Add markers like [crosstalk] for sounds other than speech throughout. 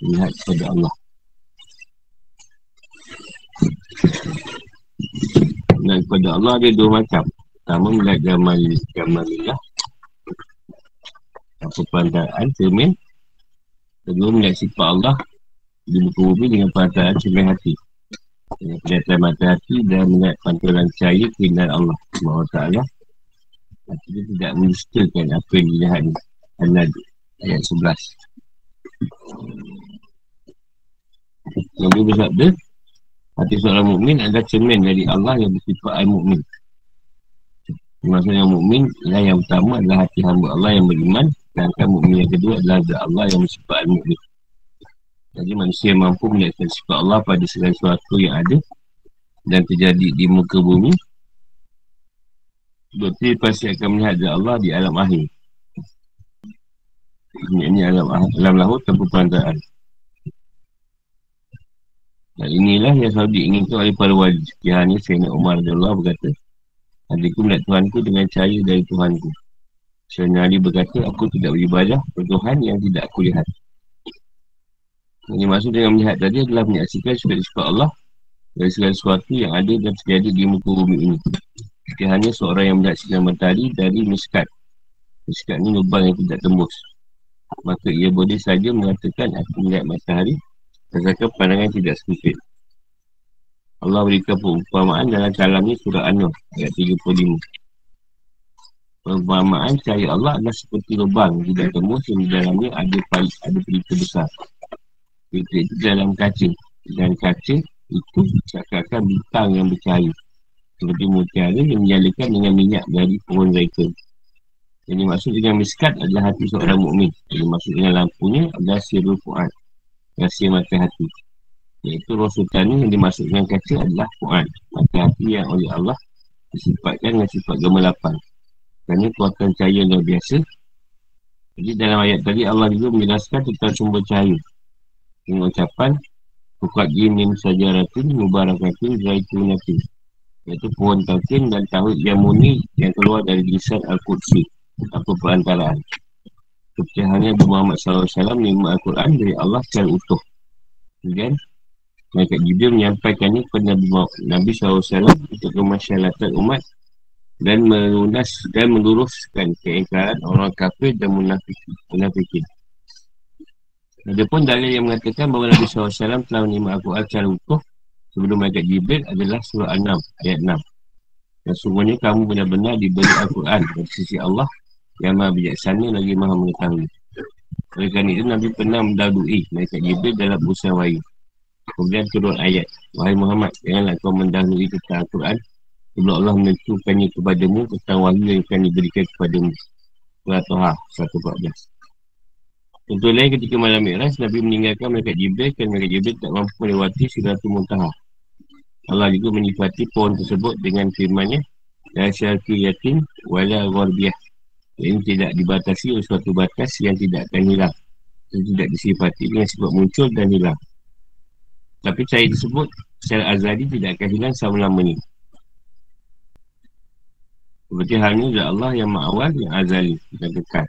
Lihat kepada Allah Dan kepada Allah ada dua macam Pertama melihat gambar Gambar lillah Apa pandangan cermin Kedua melihat sifat Allah Di muka bumi dengan pandangan cermin hati dengan kelihatan mata hati dan melihat pantulan cahaya keindahan Allah SWT. Hati dia tidak mendustakan apa yang dilihat ni Al-Nad ayat 11 Nabi bersabda Hati seorang mukmin adalah cermin dari Allah yang bersifat al-mukmin Maksudnya mukmin yang utama adalah hati hamba Allah yang beriman Sedangkan mukmin yang kedua adalah Allah yang bersifat al-mukmin jadi manusia mampu melihat sifat Allah pada segala sesuatu yang ada dan terjadi di muka bumi. Berarti pasti akan melihat Allah di alam akhir. Ini alam, alam lahut tanpa perantaraan. Dan inilah yang selalu diinginkan oleh para wajib. Jihani Sayyidina Umar Allah berkata, Adikku melihat Tuhanku dengan cahaya dari Tuhanku. Sayyidina Ali berkata, aku tidak beribadah ke Tuhan yang tidak aku lihat. Yang maksud dengan melihat tadi adalah menyaksikan segala sifat Allah dari segala sesuatu yang ada dan terjadi di muka bumi ini. Dia hanya seorang yang melihat sinar matahari dari miskat. Miskat ni lubang yang tidak tembus. Maka ia boleh saja mengatakan aku melihat matahari berdasarkan pandangan tidak sempit. Allah berikan perumpamaan dalam kalam ni surah An-Nur ayat 35. Perumpamaan cahaya Allah adalah seperti lubang tidak tembus yang di dalamnya ada pelita besar. Kita itu dalam kaca. Dan kaca itu Cakapkan bintang yang bercahaya. Seperti mutiara yang menyalakan dengan minyak dari pohon zaitun Jadi maksud dengan miskat adalah hati seorang mukmin. Jadi maksud dengan lampunya adalah sirul pu'an Rahsia mata hati. Iaitu roh sultani yang dimaksudkan kaca adalah pu'an Mata hati yang oleh Allah disifatkan dengan sifat gemelapan Kerana kuatkan cahaya yang biasa. Jadi dalam ayat tadi Allah juga menjelaskan tentang sumber cahaya dengan ucapan Bukat jinim sajaratin mubarakatun zaitunatin Iaitu pohon taukin dan tauhid yang murni yang keluar dari lisan Al-Qudsi. Apa perantaraan? Seperti halnya Muhammad SAW menerima Al-Quran dari Allah secara utuh. Kemudian Mereka Jibril menyampaikannya kepada Nabi, Nabi SAW untuk kemasyarakat umat dan melunas dan meluruskan keingkaran orang kafir dan munafik munafikin. Ada pun dalil yang mengatakan bahawa Nabi SAW telah menerima Al-Quran secara utuh sebelum Malaikat Jibril adalah surah An-Nam ayat 6. Dan sungguhnya kamu benar-benar diberi Al-Quran dari sisi Allah yang maha bijaksana lagi maha mengetahui. Oleh kerana itu Nabi pernah mendahului Malaikat Jibril dalam usaha wahyu. Kemudian turun ayat. Wahai Muhammad, janganlah kau mendahului tentang Al-Quran sebelum Allah menentukannya kepadamu tentang wahyu yang akan diberikan kepadamu. Surah Toha 114. Contoh lain ketika malam Mi'raj, Nabi meninggalkan mereka Jibril kerana mereka Jibril tak mampu melewati Sidratul Muntaha. Allah juga menyifati pohon tersebut dengan firmannya dan syarki yatim wala gharbiyah. Ini tidak dibatasi oleh suatu batas yang tidak akan hilang dan tidak disifati dengan sebab muncul dan hilang. Tapi cahaya tersebut secara azali tidak akan hilang selama-lamanya. Seperti halnya Allah yang ma'awal yang azali dan kekal.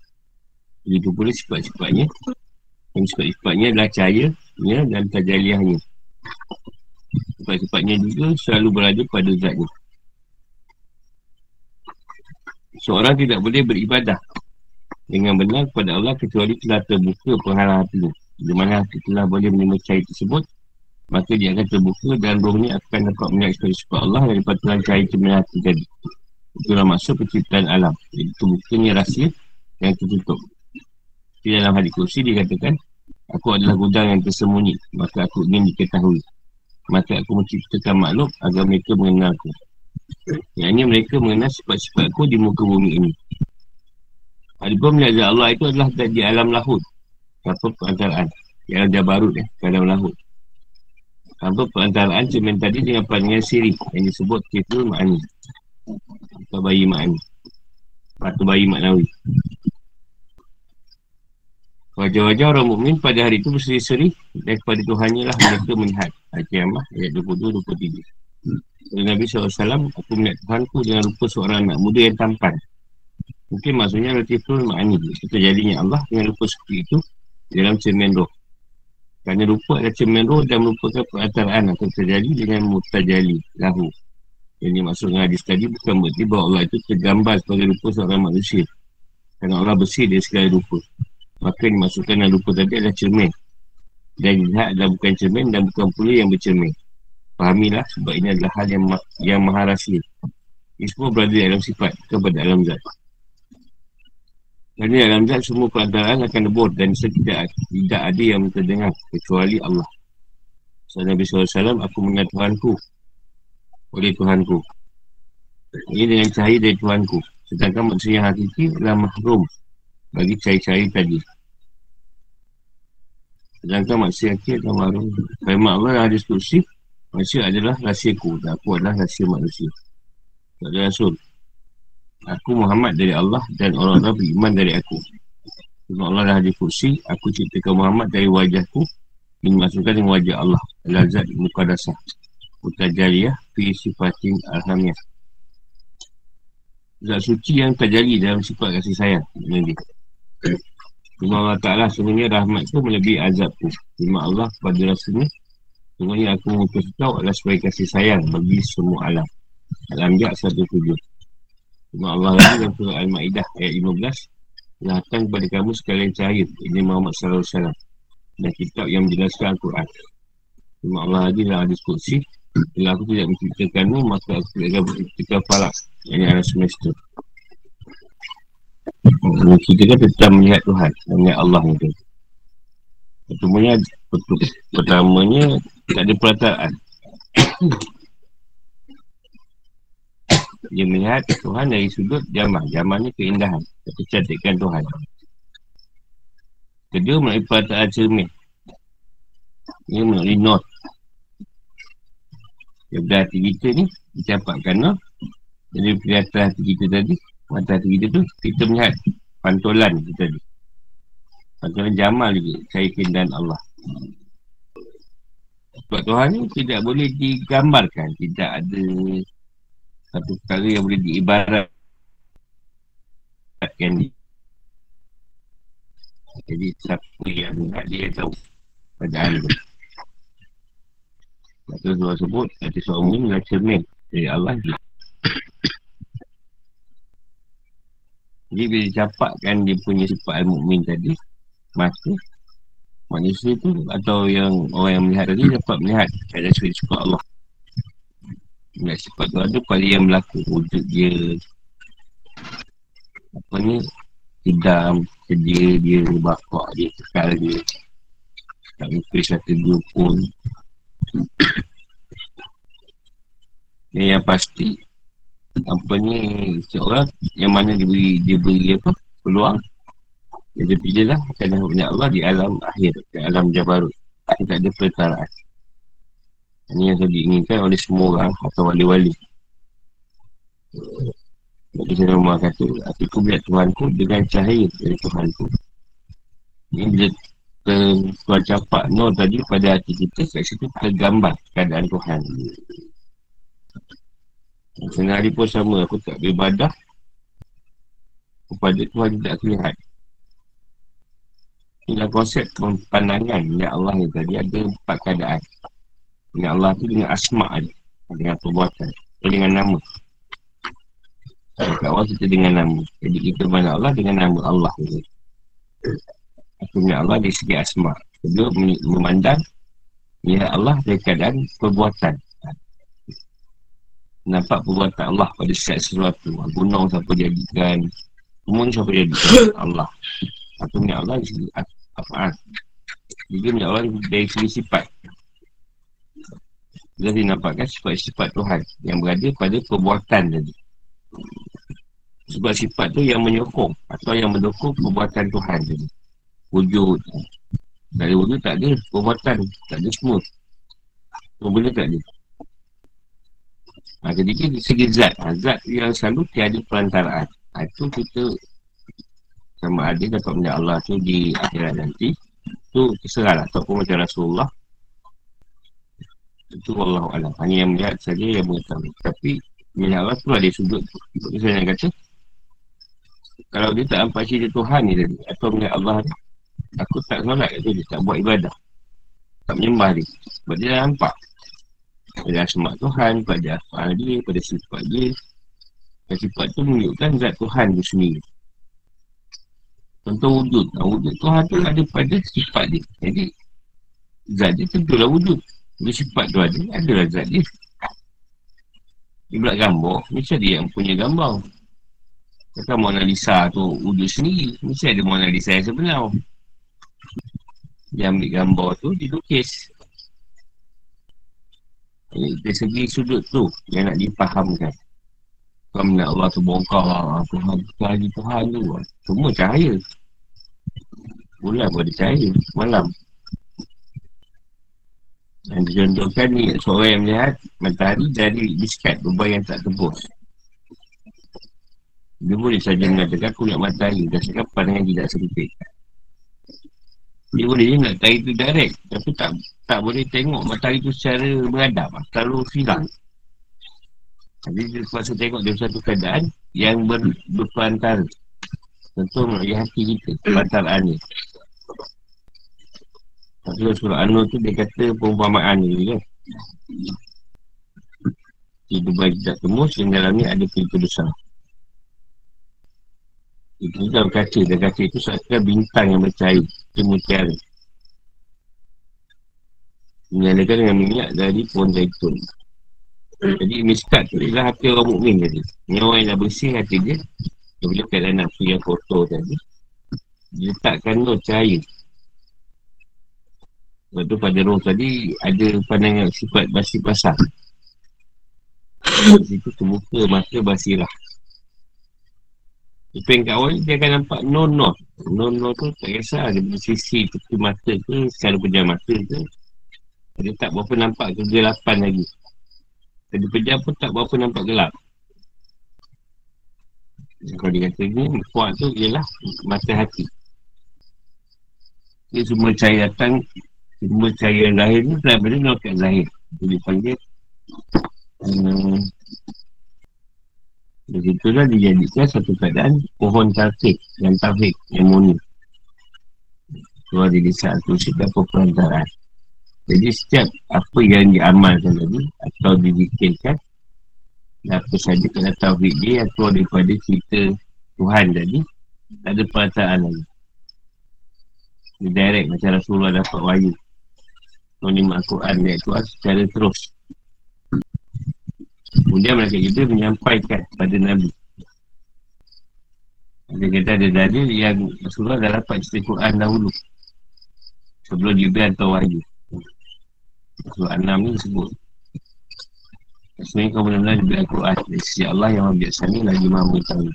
Begitu pula sifat-sifatnya. Yang sifat-sifatnya adalah cahaya ya, Dan tajaliahnya. Sifat-sifatnya juga selalu berada pada zatnya. Seorang tidak boleh beribadah Dengan benar kepada Allah Kecuali telah terbuka penghalang hatinya. Di mana hati telah boleh menerima cahaya tersebut Maka dia akan terbuka Dan rohnya akan dapat melihat sifat Allah Daripada tulang cahaya cermin hati tadi. Itulah maksud penciptaan alam. Itu bukannya rahsia yang tertutup di dalam hadis kursi dikatakan Aku adalah gudang yang tersembunyi Maka aku ingin diketahui. Maka aku menciptakan makhluk agar mereka mengenalku. Yang ini mereka mengenal sifat-sifat aku di muka bumi ini. Adapun melihat Allah itu adalah di alam lahut. Tanpa perantaraan? Di alam Jabarut eh, di alam lahut. Tanpa perantaraan cermin tadi dengan pandangan siri Yang disebut Kifrul Ma'ani Atau bayi Ma'ani Atau bayi Ma'nawi Wajah-wajah orang mukmin pada hari itu berseri-seri dan kepada Tuhannya lah mereka melihat. Al-Qiyamah ayat 22-23. Dari Nabi SAW, aku melihat Tuhanku dengan rupa seorang anak muda yang tampan. Mungkin maksudnya relatif tu makni. Terjadinya Allah dengan rupa seperti itu dalam cermin roh. Kerana rupa adalah cermin roh dan merupakan perantara atau terjadi dengan mutajali lahu. Yang dimaksud dengan hadis tadi bukan berarti bahawa Allah itu tergambar sebagai rupa seorang manusia. Kerana Allah bersih dari segala rupa. Maka yang dimaksudkan dengan rupa tadi adalah cermin. Dan lihat adalah bukan cermin dan bukan pula yang bercermin. Fahamilah sebab ini adalah hal yang, ma- yang maha rahsia. Ini semua berada dalam sifat kepada alam zat. Kerana dalam zat semua keadaan akan lebur dan tidak, tidak ada yang terdengar kecuali Allah. Saat Nabi SAW, aku mengingat Tuhanku oleh Tuhanku. Ini dengan cahaya dari Tuhanku. Sedangkan maksudnya hakiki adalah mahrum bagi cahaya-cahaya tadi. Sedangkan maksudnya hakiki adalah mahrum. Firman Allah yang hadis kursi, manusia adalah rahsiaku dan aku adalah rahsia manusia. Tak ada Rasul. Aku Muhammad dari Allah dan orang-orang beriman dari aku. Sebab Allah dah ada kursi, aku ciptakan Muhammad dari wajahku ini masukkan dengan wajah Allah. Al-Azad Mukadasah. Mutajariyah fi sifatin alhamiyah. Zat suci yang terjadi dalam sifat kasih sayang. Ini dia. Cuma Allah Ta'ala sebenarnya rahmat itu melebihi azabku. Cuma Allah pada rasanya sebenarnya aku mengutus kau adalah sebagai kasih sayang bagi semua alam. Al-Amjad 107. Cuma Allah lagi dalam surah Al-Ma'idah ayat 15 telah datang kepada kamu sekalian cahaya ini Muhammad sallallahu alaihi wasallam dan kitab yang menjelaskan Al-Quran. Cuma Allah lagi dalam hadis kursi bila aku tidak menciptakanmu maka aku tidak akan menciptakan falak yang ada semesta. Kita kan tetap melihat Tuhan Melihat Allah itu Pertemuannya Pertamanya Tak ada perataan dia melihat Tuhan dari sudut jamal. Jamal ni keindahan. Kecantikan Tuhan. Kedua melalui perkataan cermin. Ini melalui not. Daripada hati kita ni, dicapatkan not. Jadi perhatian hati kita tadi, mata hati kita tu, kita melihat pantulan kita tadi. Pantulan jamal juga, saya keindahan Allah. Sebab Tuhan ni tidak boleh digambarkan. Tidak ada satu perkara yang boleh diibaratkan dia. Jadi siapa yang nak dia tahu pada tu. Maka Tuhan sebut Kata seorang ini adalah cermin Dari Allah je Jadi bila dicapatkan Dia punya sifat al-mu'min tadi. Maka Manusia tu Atau yang orang yang melihat tadi Dapat melihat Ada sifat Allah. Nak sifat tu ada pada yang berlaku Wujud dia. Apa ni Sedam Sedia dia Bapak dia Kekal dia. Tak mungkin satu dua pun. [coughs] Yang yang pasti Apa ni Seorang Yang mana dia beri Dia beri apa Peluang. Dia pilih lah. Kerana Allah Di alam akhir Di alam Jabarut. Tak ada pertaraan ini yang diinginkan oleh semua orang Atau wali-wali. Jadi saya rumah kata Aku melihat Tuhanku dengan cahaya dari Tuhanku. Ini bila Tuhan capak no tadi pada hati kita Kat situ tergambar keadaan Tuhan Senari pun sama. Aku tak beribadah Kepada Tuhan tidak terlihat. Inilah konsep pandangan Ya Allah ni tadi. Ada empat keadaan. Dengan Allah tu dengan asma' dia Dengan perbuatan. Dengan nama. Kat awal kita dengan nama. Jadi kita mana Allah dengan nama Allah Aku dengan Allah dari segi asma' Kedua memandang Melihat Allah dari keadaan perbuatan Nampak perbuatan Allah pada setiap sesuatu. Gunung siapa jadikan. Semua siapa jadikan [coughs] Allah. Aku dengan Allah dari segi apa Juga dengan Allah dari segi sifat. Kita dinampakkan sifat-sifat Tuhan Yang berada pada perbuatan tadi. Sebab sifat tu yang menyokong Atau yang mendukung perbuatan Tuhan tadi. Wujud. Dari wujud tak ada perbuatan Tak ada semua. Semua benda tak ada Ha, ketika di segi zat ha, Zat yang selalu tiada perantaraan ha, Itu kita Sama ada dapat benda Allah tu di akhirat nanti Itu terserah lah Ataupun macam Rasulullah Itu Allah Alam. Hanya yang melihat saja yang mengetahui. Tapi, bila Allah tu ada sudut tu. Sebab saya nak kata, kalau dia tak nampak cerita Tuhan ni tadi, atau melihat Allah ni, aku tak solat tu dia, tak buat ibadah. Tak menyembah dia. Sebab dia dah nampak. Pada asmat Tuhan, pada apa dia, pada sifat dia. Dan sifat tu menunjukkan zat Tuhan tu sendiri. Contoh wujud. Nah, wujud Tuhan tu ada pada sifat dia. Jadi, zat dia tentulah wujud. Bila sifat tu ada, adalah zat dia. Buat gambar, mesti dia yang punya gambar. Kata Mona Lisa tu wujud sendiri. Mesti ada Mona Lisa yang sebenar. Dia ambil gambar tu, dilukis. Dari segi sudut tu yang nak dipahamkan. Kau nak Allah tu bongkar lah. Tuhan, Tuhan, Tuhan tu. Semua cahaya. Bulan pun ada cahaya. Malam. Yang dicontohkan ni seorang yang melihat matahari dari diskat beban yang tak tebus. Dia boleh saja mengatakan aku nak matahari dan sekarang pandangan tidak sempit. Dia boleh je nak tarik tu direct. Tapi tak tak boleh tengok matahari tu secara beradab Terlalu silang. Jadi dia terpaksa tengok dia satu keadaan Yang ber, berperantara Tentu melalui hati kita Perantaraan ni Tapi surah Anur tu dia kata Perumpamaan ni kan Itu baik tak temu Sehingga dalam ni ada pintu besar. Itu dah berkaca. Dan kaca itu seakan bintang yang bercahaya Itu mutiara Menyalakan dengan minyak dari pohon zaitun. Jadi miskat tu ialah hati orang mukmin tadi. Orang yang dah bersih hati dia Dia boleh keadaan nafsu yang kotor tadi. Dia letakkan tu cahaya Sebab tu pada roh tadi Ada pandangan sifat basi pasar Di situ terbuka mata basirah Tapi kat awal dia akan nampak no-no No-no tu tak kisah Dia bersisi tepi mata ke Secara pejam mata ke dia tak berapa nampak kegelapan lagi. Tadi pejam pun tak berapa nampak gelap. Kalau dia kata ni Puak tu ialah mata hati. Dia semua cahaya datang Semua cahaya yang lahir ni Daripada nokat lahir. Dia panggil hmm, Dari itulah dijadikan satu keadaan Pohon tartik Yang tafik Yang muni Keluar dari satu sikap perantaraan jadi setiap apa yang diamalkan tadi Atau didikirkan Apa saja kena tauhid dia keluar daripada cerita Tuhan tadi Tak ada perasaan lagi. Dia direct macam Rasulullah dapat wahyu. Menimah Al-Quran dia Tuhan secara terus Kemudian mereka kita menyampaikan pada Nabi. Dia kata ada dalil yang Rasulullah dah dapat cerita Quran dahulu. Sebelum dia atau wahyu. Surah An-Nam ni sebut Sebenarnya kau benar-benar diberi Al-Quran Dari sisi Allah yang biasanya lagi maha mengetahui.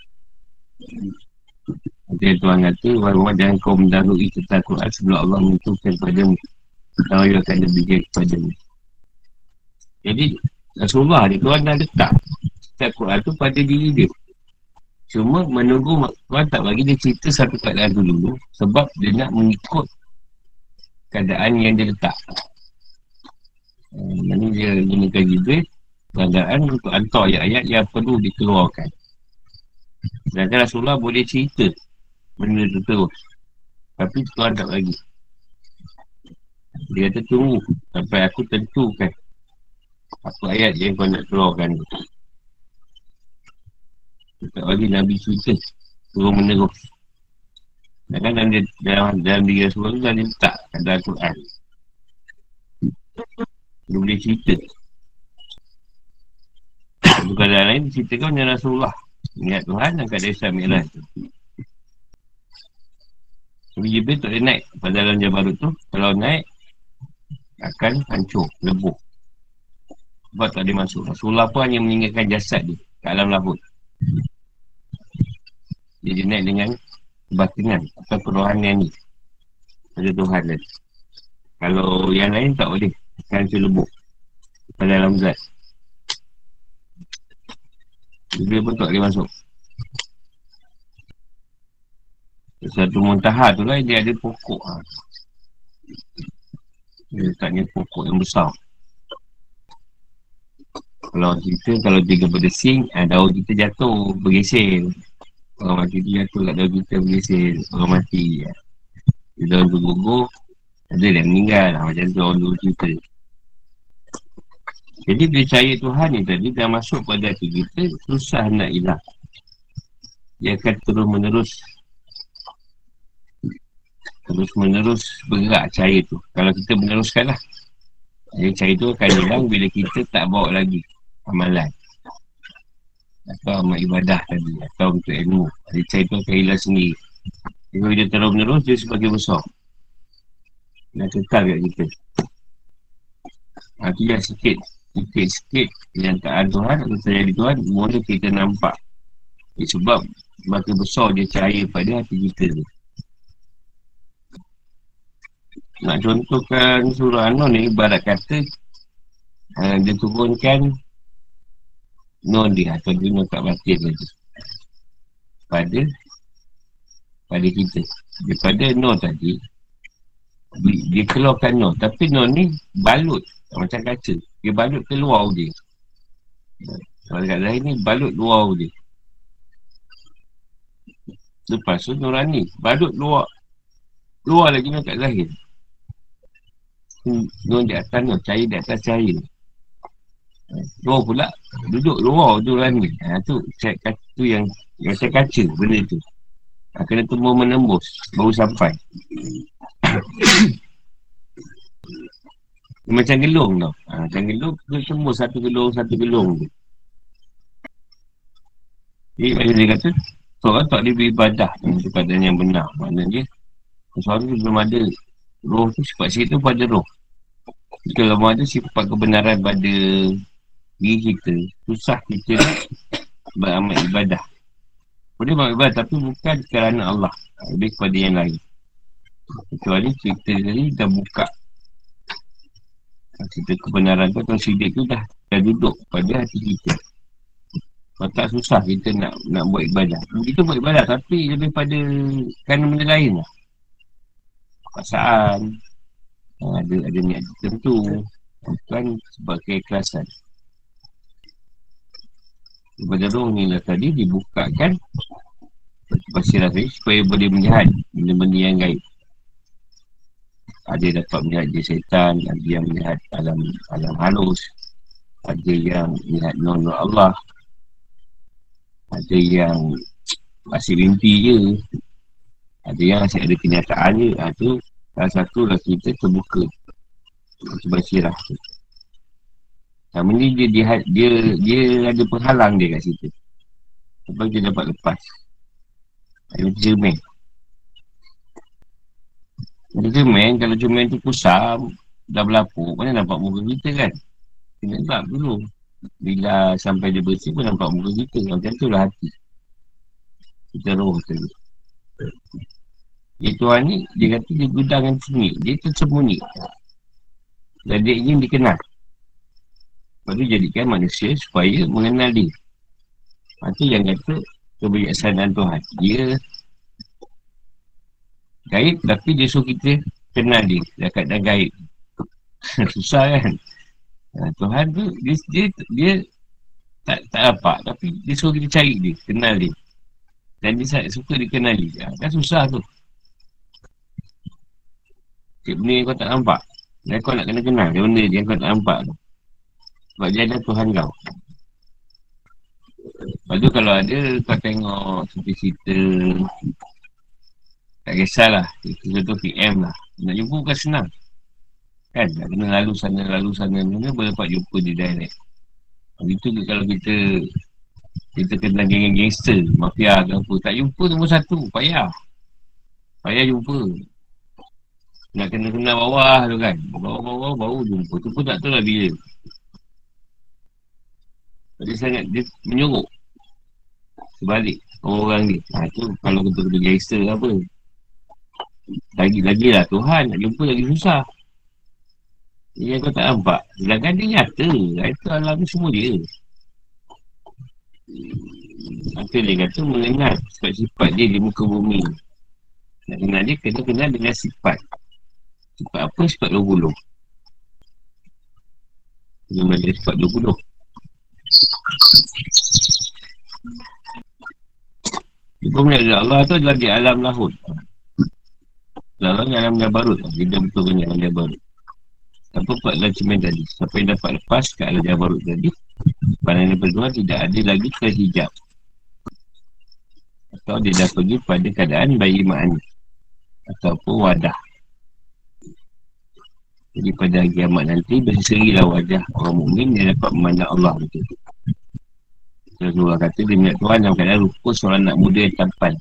Nanti Tuhan kata Bahawa jangan kau mendarui tentang Al-Quran Sebelum Allah menentukan Kalau ia akan lebih kepadamu. Jadi Rasulullah ni Tuhan dah letak Al-Quran tu pada diri dia. Cuma menunggu Tuhan tak bagi dia cerita satu keadaan tu dulu Sebab dia nak mengikut Keadaan yang dia letak. Hmm, ini dia gunakan Jibril Keadaan untuk hantar ayat-ayat yang perlu dikeluarkan. Sedangkan Rasulullah boleh cerita Benda tu terus Tapi Tuhan tak bagi. Dia kata tunggu Sampai aku tentukan Apa ayat yang kau nak keluarkan. Tak bagi Nabi cerita Turun menerus Sedangkan dalam, dalam, dalam diri Rasulullah Dia letak Kata Al-Quran. Dia boleh cerita. Bukan dalam lain ceritakan dengan Rasulullah. Ingat Tuhan dan keadaan Islam Mi'raj tu Nabi Jibril tak boleh naik. Pada dalam Jabarut tu Kalau naik Akan hancur, lebuh Sebab tak boleh masuk. Rasulullah pun hanya meninggalkan jasad dia Ke alam lahut Dia, naik dengan Kebatinan atau perohanian ni. Pada Tuhan tadi Kalau yang lain tak boleh. Kan tu lebuk Pada dalam zat Dia pun tak boleh masuk. Satu muntaha tu lah Dia ada pokok. Ha. Dia letaknya pokok yang besar Kalau kita, kalau tiga berdesing, eh, daun kita jatuh, bergeser. Orang mati tu jatuh kat daun kita, bergeser. Orang mati. Ya. Daun tu gugur, ada yang meninggal. Ha, macam tu orang dulu cerita. Jadi percaya Tuhan ni tadi dah masuk pada hati kita, susah nak hilang. Dia akan terus menerus terus menerus bergerak cahaya tu. Kalau kita meneruskan lah. Jadi cahaya tu akan hilang bila kita tak bawa lagi amalan. Atau amal ibadah tadi. Atau untuk ilmu. Jadi cahaya tu akan hilang sendiri. Kalau dia terus menerus, dia sebagai besar. Dan kekal kat kita. Tu yang sikit. Sikit-sikit yang tak ada Tuhan atau terjadi Tuhan, mula kita nampak. Eh, sebab makin besar dia cahaya pada hati kita tu. Nak contohkan surah An-Nur ni ibarat kata uh, dia turunkan Nur dia atau dia Nur kat batin tadi. Pada pada kita. Daripada Nur tadi dia keluarkan Nur. Tapi Nur ni balut macam kaca. Dia balut keluar dia. Kalau dekat lain ni balut luar dia. Lepas tu Nurani balut luar luar lagi nak kat zahir. Nur di atas nur, cahaya di atas cahaya. Nur pula duduk luar tu ni. Ha, tu, cek, tu yang yang saya kaca benda tu. Ha, kena temu menembus baru sampai. [coughs] macam gelung tau. Ha, macam gelung, tu tembus satu gelung, satu gelung tu. Jadi, dia kata, seorang tak boleh beribadah kepada yang benar. Maknanya, seorang tu belum ada roh tu, sifat sikit tu pada roh. Kalau ada sifat kebenaran pada diri kita, susah kita nak beramal ibadah. Boleh beramal ibadah tapi bukan kerana Allah. Lebih kepada yang lain. Kecuali kita tadi dah buka kita kebenaran tu atau sidik tu dah, dah duduk pada hati kita. Kalau tak susah kita nak nak buat ibadah. Kita buat ibadah tapi lebih pada kerana benda lain lah. Paksaan, ada ada niat tertentu bukan sebab keikhlasan Ibadah roh ni lah tadi dibukakan Basirat ni? Supaya boleh melihat benda-benda yang gaib. Ada dapat melihat dia setan Ada yang melihat alam alam halus Ada yang melihat nur Allah Ada yang masih mimpi je Ada yang masih ada kenyataan je. Ha, tu Salah satu lah kita terbuka. Macam basirah tu Sama ni dia, dia, dia, dia ada penghalang dia kat situ. Sebab dia dapat lepas. Ada cermin. Ada cermin, kalau cermin tu kusam Dah berlapuk, mana nampak muka kita kan? Kena sebab dulu. Bila sampai dia bersih pun nampak muka kita. Macam tu lah hati. Kita roh tadi dia Tuhan ni, dia kata dia gudang yang sembunyi. Dia tersembunyi. Dan dia ingin dikenal. Tu jadikan manusia supaya mengenal dia. Lepas tu yang kata kebijaksanaan Tuhan. Dia gaib tapi dia suruh kita kenal dia. Dekat dan gaib. [laughs] Susah kan? Nah, Tuhan tu dia, dia, dia tak, tak apa tapi dia suruh kita cari dia, kenal dia. Dan dia suka dikenali. Ha, kan susah tu. Cik benda yang kau tak nampak Dan kau nak kena kenal Dia benda yang kau tak nampak tu Sebab dia ada Tuhan kau. Lepas tu kalau ada Kau tengok Seperti cerita Tak kisahlah. Cerita tu PM lah. Nak jumpa bukan senang. Kan? Nak kena lalu sana Lalu sana. Mana boleh dapat jumpa di direct. Begitu ke kalau kita Kita kena geng gangster Mafia ke apa Tak jumpa nombor satu Payah. Payah jumpa. Nak kena kenal bawah tu kan. Bawah-bawah baru jumpa. Tu pun tak tahu lah bila Dia sangat Dia menyuruh Sebalik Orang ni. Ha, tu kalau kita kena gangster apa. Lagi-lagi lah Tuhan Nak jumpa lagi susah. Yang kau tak nampak. Sedangkan dia nyata. Itu alam semua dia. Maka dia kata mengenal sifat-sifat dia di muka bumi. Nak kenal dia kena kenal dengan sifat. Sifat apa? Sifat 20 Dia belajar sifat 20 Hukum dari Allah tu adalah di alam lahut. Dalam alam Jabarut. Dia betul kan alam Jabarut. Apa buat dalam cermin tadi? Siapa yang dapat lepas ke alam Jabarut tadi? Pandangan berdua tidak ada lagi terhijab. Atau dia dah pergi pada keadaan bayi ma'ani. Ataupun wadah. Jadi pada kiamat nanti berserilah wajah orang mukmin yang dapat memandang Allah betul. Rasulullah kata dia minat Tuhan dalam keadaan rupa seorang anak muda yang tampan.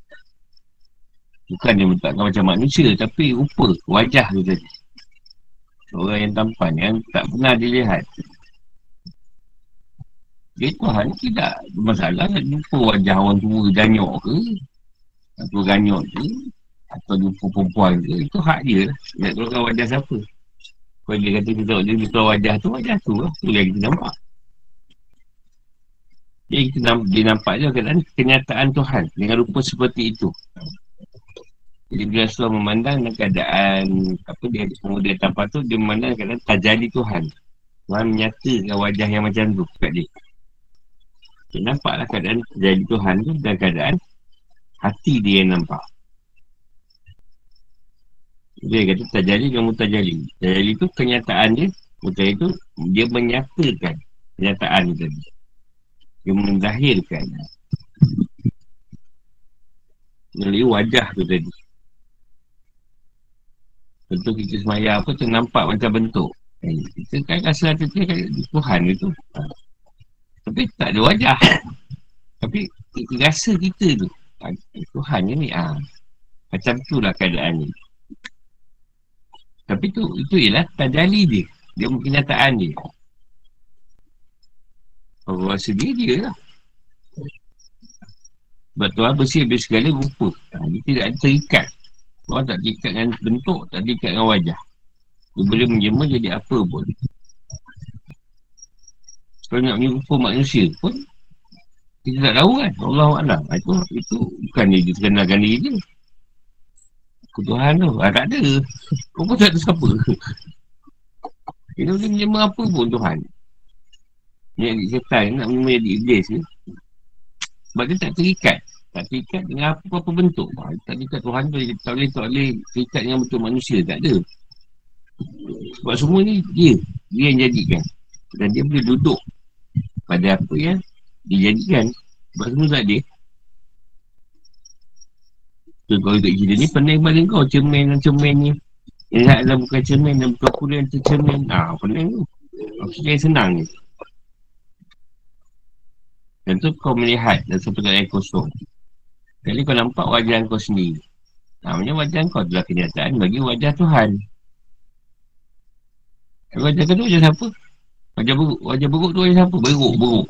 Bukan dia mentakkan macam manusia tapi rupa, wajah tu tadi. Seorang yang tampan yang tak pernah dilihat. Dia Tuhan tidak masalah nak jumpa wajah orang tua ganyok ke. Atau ganyok ke. Atau jumpa perempuan ke. Itu hak dia. Nak keluarkan wajah siapa. Kalau dia kata dia tahu dia keluar wajah tu, wajah tu lah. Tu yang kita nampak. Jadi kita nampak, dia nampak je kan kenyataan Tuhan dengan rupa seperti itu. Jadi bila Rasulullah memandang keadaan apa dia pemuda tanpa tu dia memandang keadaan terjadi Tuhan. Tuhan menyatakan wajah yang macam tu kat dia. Dia nampaklah keadaan terjadi Tuhan tu dan keadaan hati dia yang nampak. Dia kata tajali dan mutajali. Tajali tu kenyataan dia. Mutajali tu dia menyatakan kenyataan tu tadi. Dia menzahirkan. Melalui wajah tu tadi. Bentuk kita semaya apa tu nampak macam bentuk. Eh, kita kan rasa hati tu kan Tuhan itu. Tapi tak ada wajah. Tapi rasa kita tu. Tuhan ni ah. Macam tu lah keadaan ni. Tapi tu itu ialah tajali dia. Dia mungkin nyataan dia. Orang rasa dia dia lah. Sebab Tuhan bersih habis segala rupa. Ha, dia tidak terikat. Orang tak terikat dengan bentuk, tak terikat dengan wajah. Dia boleh menjema jadi apa pun. Kalau nak menyerupa manusia pun, kita tak tahu kan. Allah Allah. Ha, itu, itu bukan dia terkenalkan diri dia. Ketuhan tu. Ah, tak ada. Kau pun tak ada siapa. Dia boleh menjema apa pun Tuhan. Ni adik setan nak menjema adik iblis ke. Sebab dia tak terikat. Tak terikat dengan apa-apa bentuk. Ha, tak terikat Tuhan tu. Tak boleh, tak boleh terikat dengan bentuk manusia. Tak ada. Sebab semua ni dia. Dia yang jadikan. Dan dia boleh duduk pada apa yang dijadikan. Sebab semua tak ada. Tu kau ikut cerita ni pening pada kau cermin dan cermin ni. Ingat lah bukan cermin dan bukan pula yang tercermin. Ah, pening tu. Maksudnya senang ni. Dan tu kau melihat dan seperti yang kosong. Jadi kau nampak wajah kau sendiri. Namanya wajah kau adalah kenyataan bagi wajah Tuhan. Wajah kedua wajah siapa? Wajah buruk. Wajah buruk tu wajah siapa? Beruk, beruk.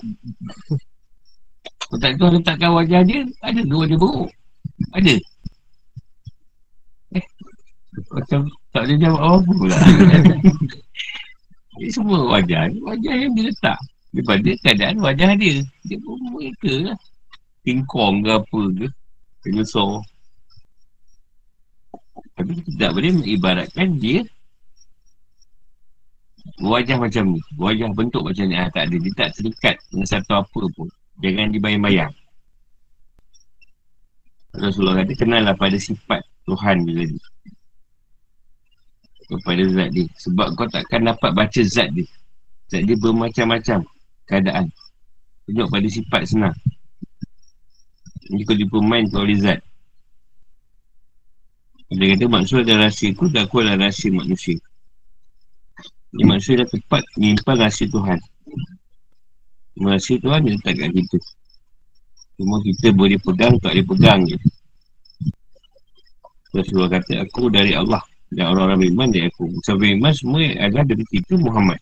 Kau tak tahu letakkan wajah dia, ada dua wajah buruk. Ada. Macam tak ada jawab apa pula. Ini semua wajah. Wajah yang dia letak Daripada keadaan wajah dia. Dia pun mereka lah. Tingkong ke apa ke. Penyesor Tapi kita tak boleh mengibaratkan dia Wajah macam ni. Wajah bentuk macam ni. Ah, Tak ada. Dia tak terikat dengan satu apa pun. Jangan dibayang-bayang Rasulullah kata kenallah pada sifat Tuhan bila ni kepada zat dia. Sebab kau takkan dapat baca zat dia. Zat dia bermacam-macam keadaan. Tunjuk pada sifat senang. Jadi kau dipermain kau oleh zat. Dia kata maksud ada rahsia tu dan aku adalah rahsia manusia. Ini maksud dah tepat menyimpan rahsia Tuhan. Rahsia Tuhan dia letak kat kita cuma kita boleh pegang tak boleh pegang je. Rasulullah kata aku dari Allah dan orang-orang beriman dari aku. Sebab beriman semua adalah dari kita Muhammad.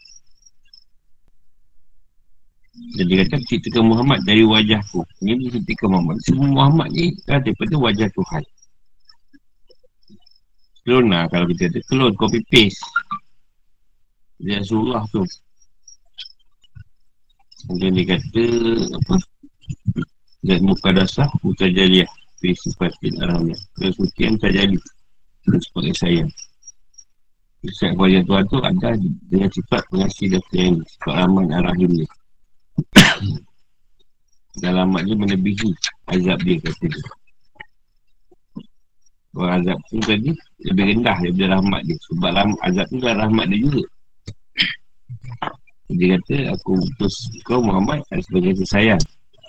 Dan dia kata ceritakan Muhammad dari wajahku Ini dia ceritakan Muhammad. Semua Muhammad ni kan daripada wajah Tuhan. Clone lah kalau kita kata Clone, copy paste. Surah tu. Kemudian dia kata Apa Dan muka dasar Muka jaliah Fisifatin alamnya Kesucian tajali sebagai sayang Sifat wajah Tuhan tu ada dengan sifat pengasih dan penyayang Sifat ramah dan rahim dia [coughs] Dan rahmat dia melebihi azab dia kata dia. Orang azab tu tadi lebih rendah daripada rahmat dia. Sebab azab tu adalah rahmat dia juga. Dia kata aku utus kau Muhammad sebagai sayang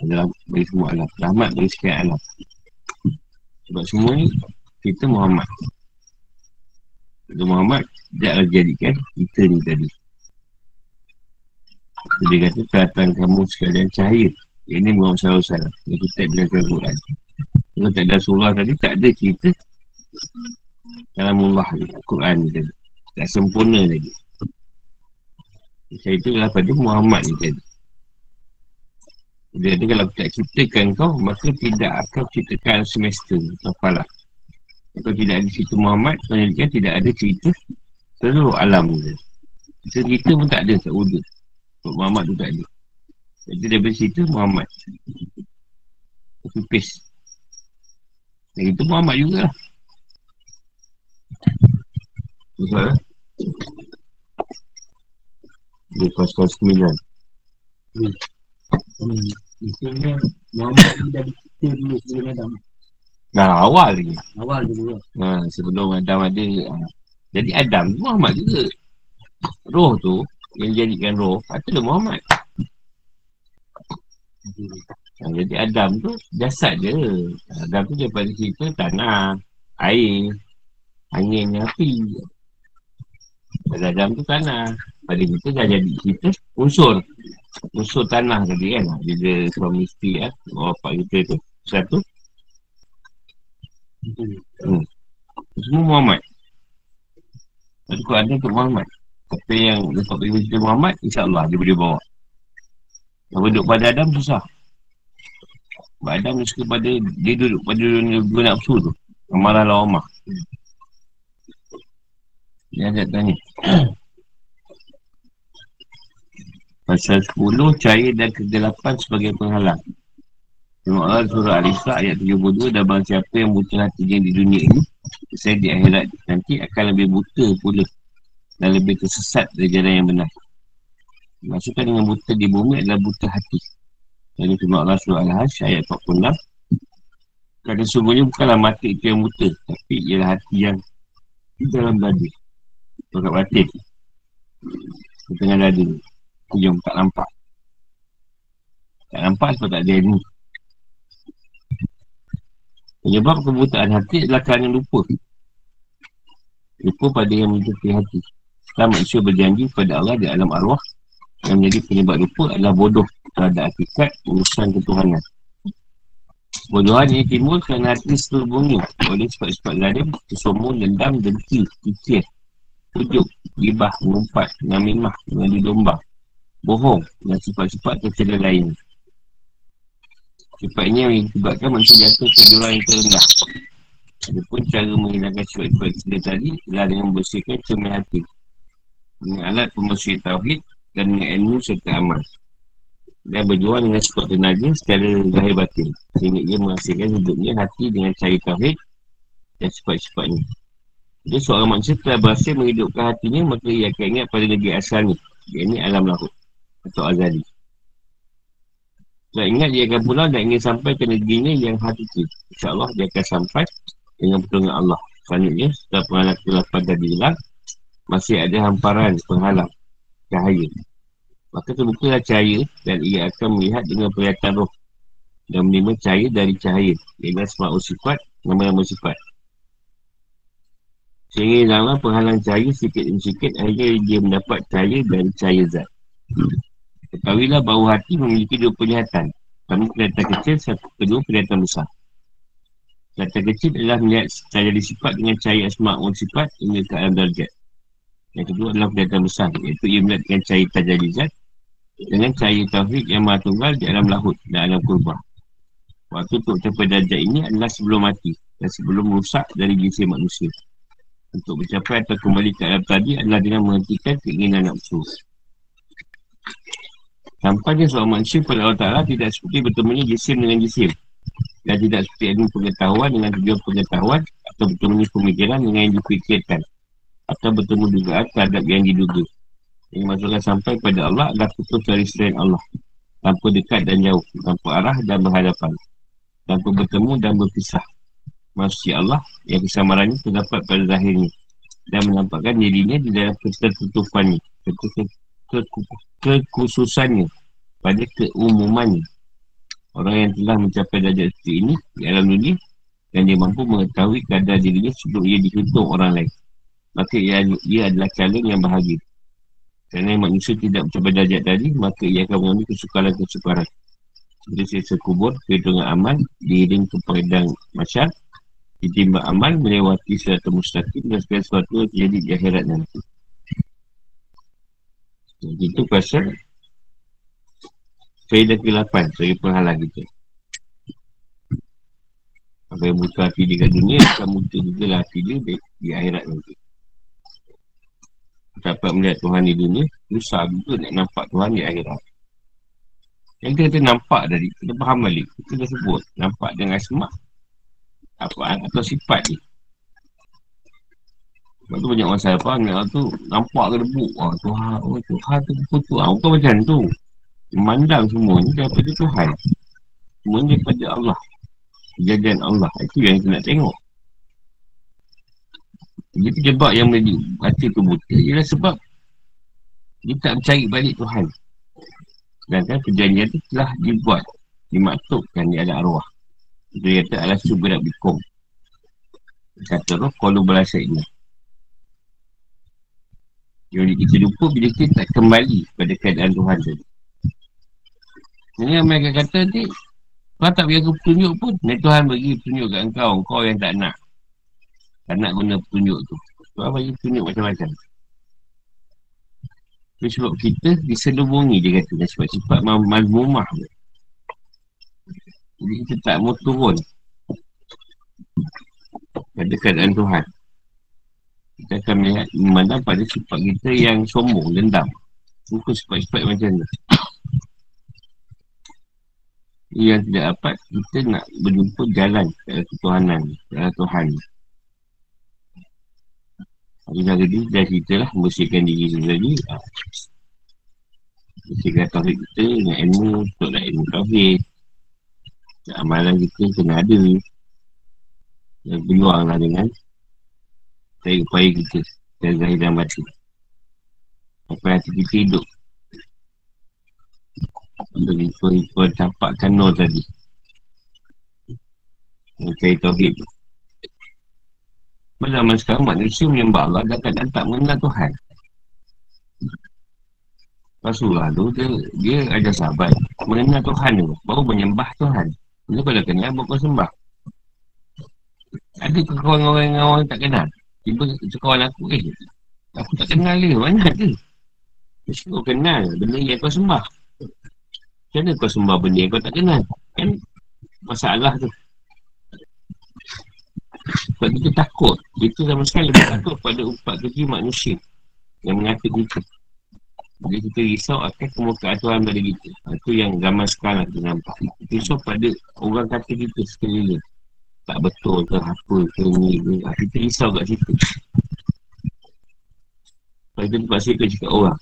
adalah bagi semua alam. Rahmat bagi sekian alam. Sebab semua ni kita Muhammad. Kita Muhammad dia akan jadikan kita ni tadi. Dia kata kelihatan kamu sekalian cahaya. Ini Muhammad SAW. Yang kita bilang ke Quran. Kalau tak ada surah tadi, tak ada cerita dalam Allah ni, Quran ni tadi. Tak sempurna lagi. Itu adalah pada Muhammad ni tadi. Dia kata kalau tak ciptakan kau, maka tidak akan ciptakan semester apalah. Kalau tidak ada cerita Muhammad, sebenarnya tidak ada cerita seluruh alam ni. Cerita pun tak ada, tak wujud. Muhammad tu tak ada. Jadi dia bercerita Muhammad. Pipis. Dan itu Muhammad juga lah. Betul. Dia kos-kos sembilan. Hmm. Hmm. Muhammad tu dah dikita dulu sebelum Adam. Dah awal lagi. Awal dulu. Ha, sebelum Adam ada. Ha. Jadi Adam tu Muhammad juga. Roh tu yang jadikan roh, itu Muhammad. Ha, jadi Adam tu jasad dia. Adam tu daripada cerita tanah, air, angin, api. Adam tu tanah. Pada kita dah jadi cerita unsur. Unsur tanah tadi kan. Bila suami isteri kan. Bapak kita tu. Satu. Hmm. Semua Muhammad. Kau ada untuk Muhammad. Tapi yang dapat bagi cerita Muhammad, insyaAllah dia boleh bawa. Kalau duduk pada Adam, susah. Sebab Adam dia suka pada, dia duduk pada dunia dua nafsu tu. Amarah lah Omar. Dia ada tanya. [clears throat] Pasal 10, cahaya dan kegelapan sebagai penghalang. Tengok Allah surah Al-Isra ayat 72 dan bang siapa yang buta hatinya di dunia ini saya di akhirat nanti akan lebih buta pula dan lebih tersesat dari jalan yang benar. Maksudkan dengan buta di bumi adalah buta hati. Jadi firman Allah surah Al-Hajj ayat 46. Kerana sungguhnya bukanlah mati itu yang buta. Tapi ialah hati yang di dalam dada. Tukat batin. Di tengah dada. Kujung tak nampak. Tak nampak sebab tak ada ni. Penyebab kebutaan hati adalah kerana lupa. Lupa pada yang menjadi hati. Setelah manusia berjanji kepada Allah di alam arwah yang menjadi penyebab lupa adalah bodoh terhadap hakikat urusan ketuhanan. Bodohan ini timbul kerana hati seluruhnya oleh sebab-sebab zalim, kesombong, dendam, dengki, kikir, tujuk, gibah, mengumpat, namimah, mengadu domba, bohong. Dan sifat-sifat tercela lain. Sifat ini yang menyebabkan manusia jatuh ke jurang yang terendah. Adapun cara menghilangkan sifat-sifat kita tadi adalah dengan membersihkan cermin hati. Dengan alat pemusyi tauhid dan dengan ilmu serta amal. Dan berjuang dengan sekuat tenaga secara zahir batin. Sehingga ia menghasilkan hidupnya hati dengan cari tauhid dan sifat-sifatnya. Jadi seorang manusia telah berhasil menghidupkan hatinya maka ia akan ingat pada negeri asalnya. Ini alam lahut atau azali dan ingat dia akan pulang dan ingin sampai ke negerinya yang hakiki InsyaAllah dia akan sampai dengan pertolongan Allah Selanjutnya setelah pengalaman kelapan tadi hilang masih ada hamparan penghalang cahaya. Maka terbukalah cahaya dan ia akan melihat dengan perhatian roh dan menerima cahaya dari cahaya dengan semua sifat, nama-nama sifat. Sehingga hilanglah penghalang cahaya sikit demi sikit akhirnya dia mendapat cahaya dari cahaya zat. Ketahuilah bahawa hati memiliki dua penglihatan. Pertama penglihatan kecil, satu kedua penglihatan besar. Penglihatan kecil adalah melihat cahaya sifat dengan cahaya asma'un sifat hingga ke alam darjat. Yang kedua adalah penglihatan besar Iaitu ia melihat dengan cahaya tajalizat Dengan cahaya tauhid yang maha tunggal di alam lahut dan alam kurban Waktu untuk capai darjat ini adalah sebelum mati Dan sebelum rusak dari jisim manusia Untuk mencapai atau kembali ke alam tadi adalah dengan menghentikan keinginan nafsu Sampainya seorang manusia pada Allah Ta'ala tidak seperti bertemunya jisim dengan jisim Dan tidak seperti ilmu pengetahuan dengan tujuan pengetahuan Atau bertemunya pemikiran dengan yang dipikirkan atau bertemu dugaan terhadap yang diduga. Yang maksudkan sampai pada Allah adalah putus dari selain Allah. tanpa dekat dan jauh, tanpa arah dan berhadapan, tanpa bertemu dan berpisah. Maksudnya Allah yang kesamarannya terdapat pada zahirnya dan menampakkan dirinya di dalam ketertutupannya, kekhususannya, pada keumumannya. Orang yang telah mencapai darjah seperti ini di alam dunia dan dia mampu mengetahui kadar dirinya sebelum ia dihitung orang lain. Maka ia, ia adalah calon yang bahagia. Kerana manusia tidak mencapai darjah tadi, maka ia akan mengambil kesukaran-kesukaran. Seperti sisa kubur, kehitungan amal, diiring ke padang masyar, ditimbang amal, melewati serata mustaqim dan segala sesuatu terjadi di akhirat nanti. Itu pasal Faedah ke-8 sebagai penghalang kita. Apa yang buka hati dia dunia, akan buka juga lah hati dia di, di akhirat nanti. Dapat melihat Tuhan di dunia, susah juga nak nampak Tuhan di akhirat. Yang kita kata nampak tadi, kita faham balik. Kita dah sebut, nampak dengan semak. Apa atau sifat ni. Sebab tu banyak orang saya faham, tu nampak ke debu. Oh, Tuhan, oh, Tuhan tu betul. Ah, bukan macam tu. Memandang semua ni daripada Tuhan. Semua ni daripada Allah. Kejadian Allah. Itu yang kita nak tengok. Jadi penyebab yang menjadi Hati tu buta Ialah sebab Dia tak mencari balik Tuhan. Sedangkan perjanjian tu telah dibuat Dimaktubkan di alam arwah. Itu kata ala suberat bikum Kata roh kalau berasa ini Jadi kita lupa bila kita tak kembali pada keadaan Tuhan tadi. Ini yang mereka kata ni Kau tak bagi aku petunjuk pun. Ni Tuhan bagi petunjuk kat engkau Kau yang tak nak. Tak nak guna petunjuk tu. Tuhan bagi petunjuk macam-macam. Itu sebab kita diselubungi dia kata Sebab sifat mazmumah Jadi kita tak mau turun Pada keadaan Tuhan Kita akan melihat Memandang pada sifat kita yang sombong, dendam. Bukan sifat-sifat macam tu yang tidak dapat kita nak berjumpa jalan ke ketuhanan ke Tuhan. Tapi cara dia dah kita lah membersihkan diri sendiri. Ah. Bersihkan tauhid kita dengan ilmu Untuk nak ilmu tauhid. Dan Amalan kita kena ada. Dan berjuang lah dengan Saya upaya kita Dan zahir dan batin Sampai hati kita hidup untuk ikut-ikut dapatkan nur tadi. Mencari Tauhid tu Pada zaman sekarang manusia menyembah Allah Dan kadang tak mengenal Tuhan. Rasulullah tu dia, dia ada sahabat. Mengenal Tuhan tu Baru menyembah Tuhan. Bila kau dah kenal Baru kau sembah. Ada ke kawan orang yang orang tak kenal Tiba sekawan aku Eh Aku tak kenal dia Banyak ke Mesti kau kenal Benda yang kau sembah Macam mana kau sembah benda yang kau tak kenal? Kan masalah tu. Sebab kita takut. Kita sama sekali lebih takut pada upat keji manusia yang mengata kita. Jadi kita risau akan kemukaan Tuhan pada kita. Itu yang zaman sekarang kita nampak. Kita risau pada orang kata kita sekeliling. Tak betul ke apa ke ni ke. Ah, kita risau kat situ. Sebab kita terpaksa ke cakap orang.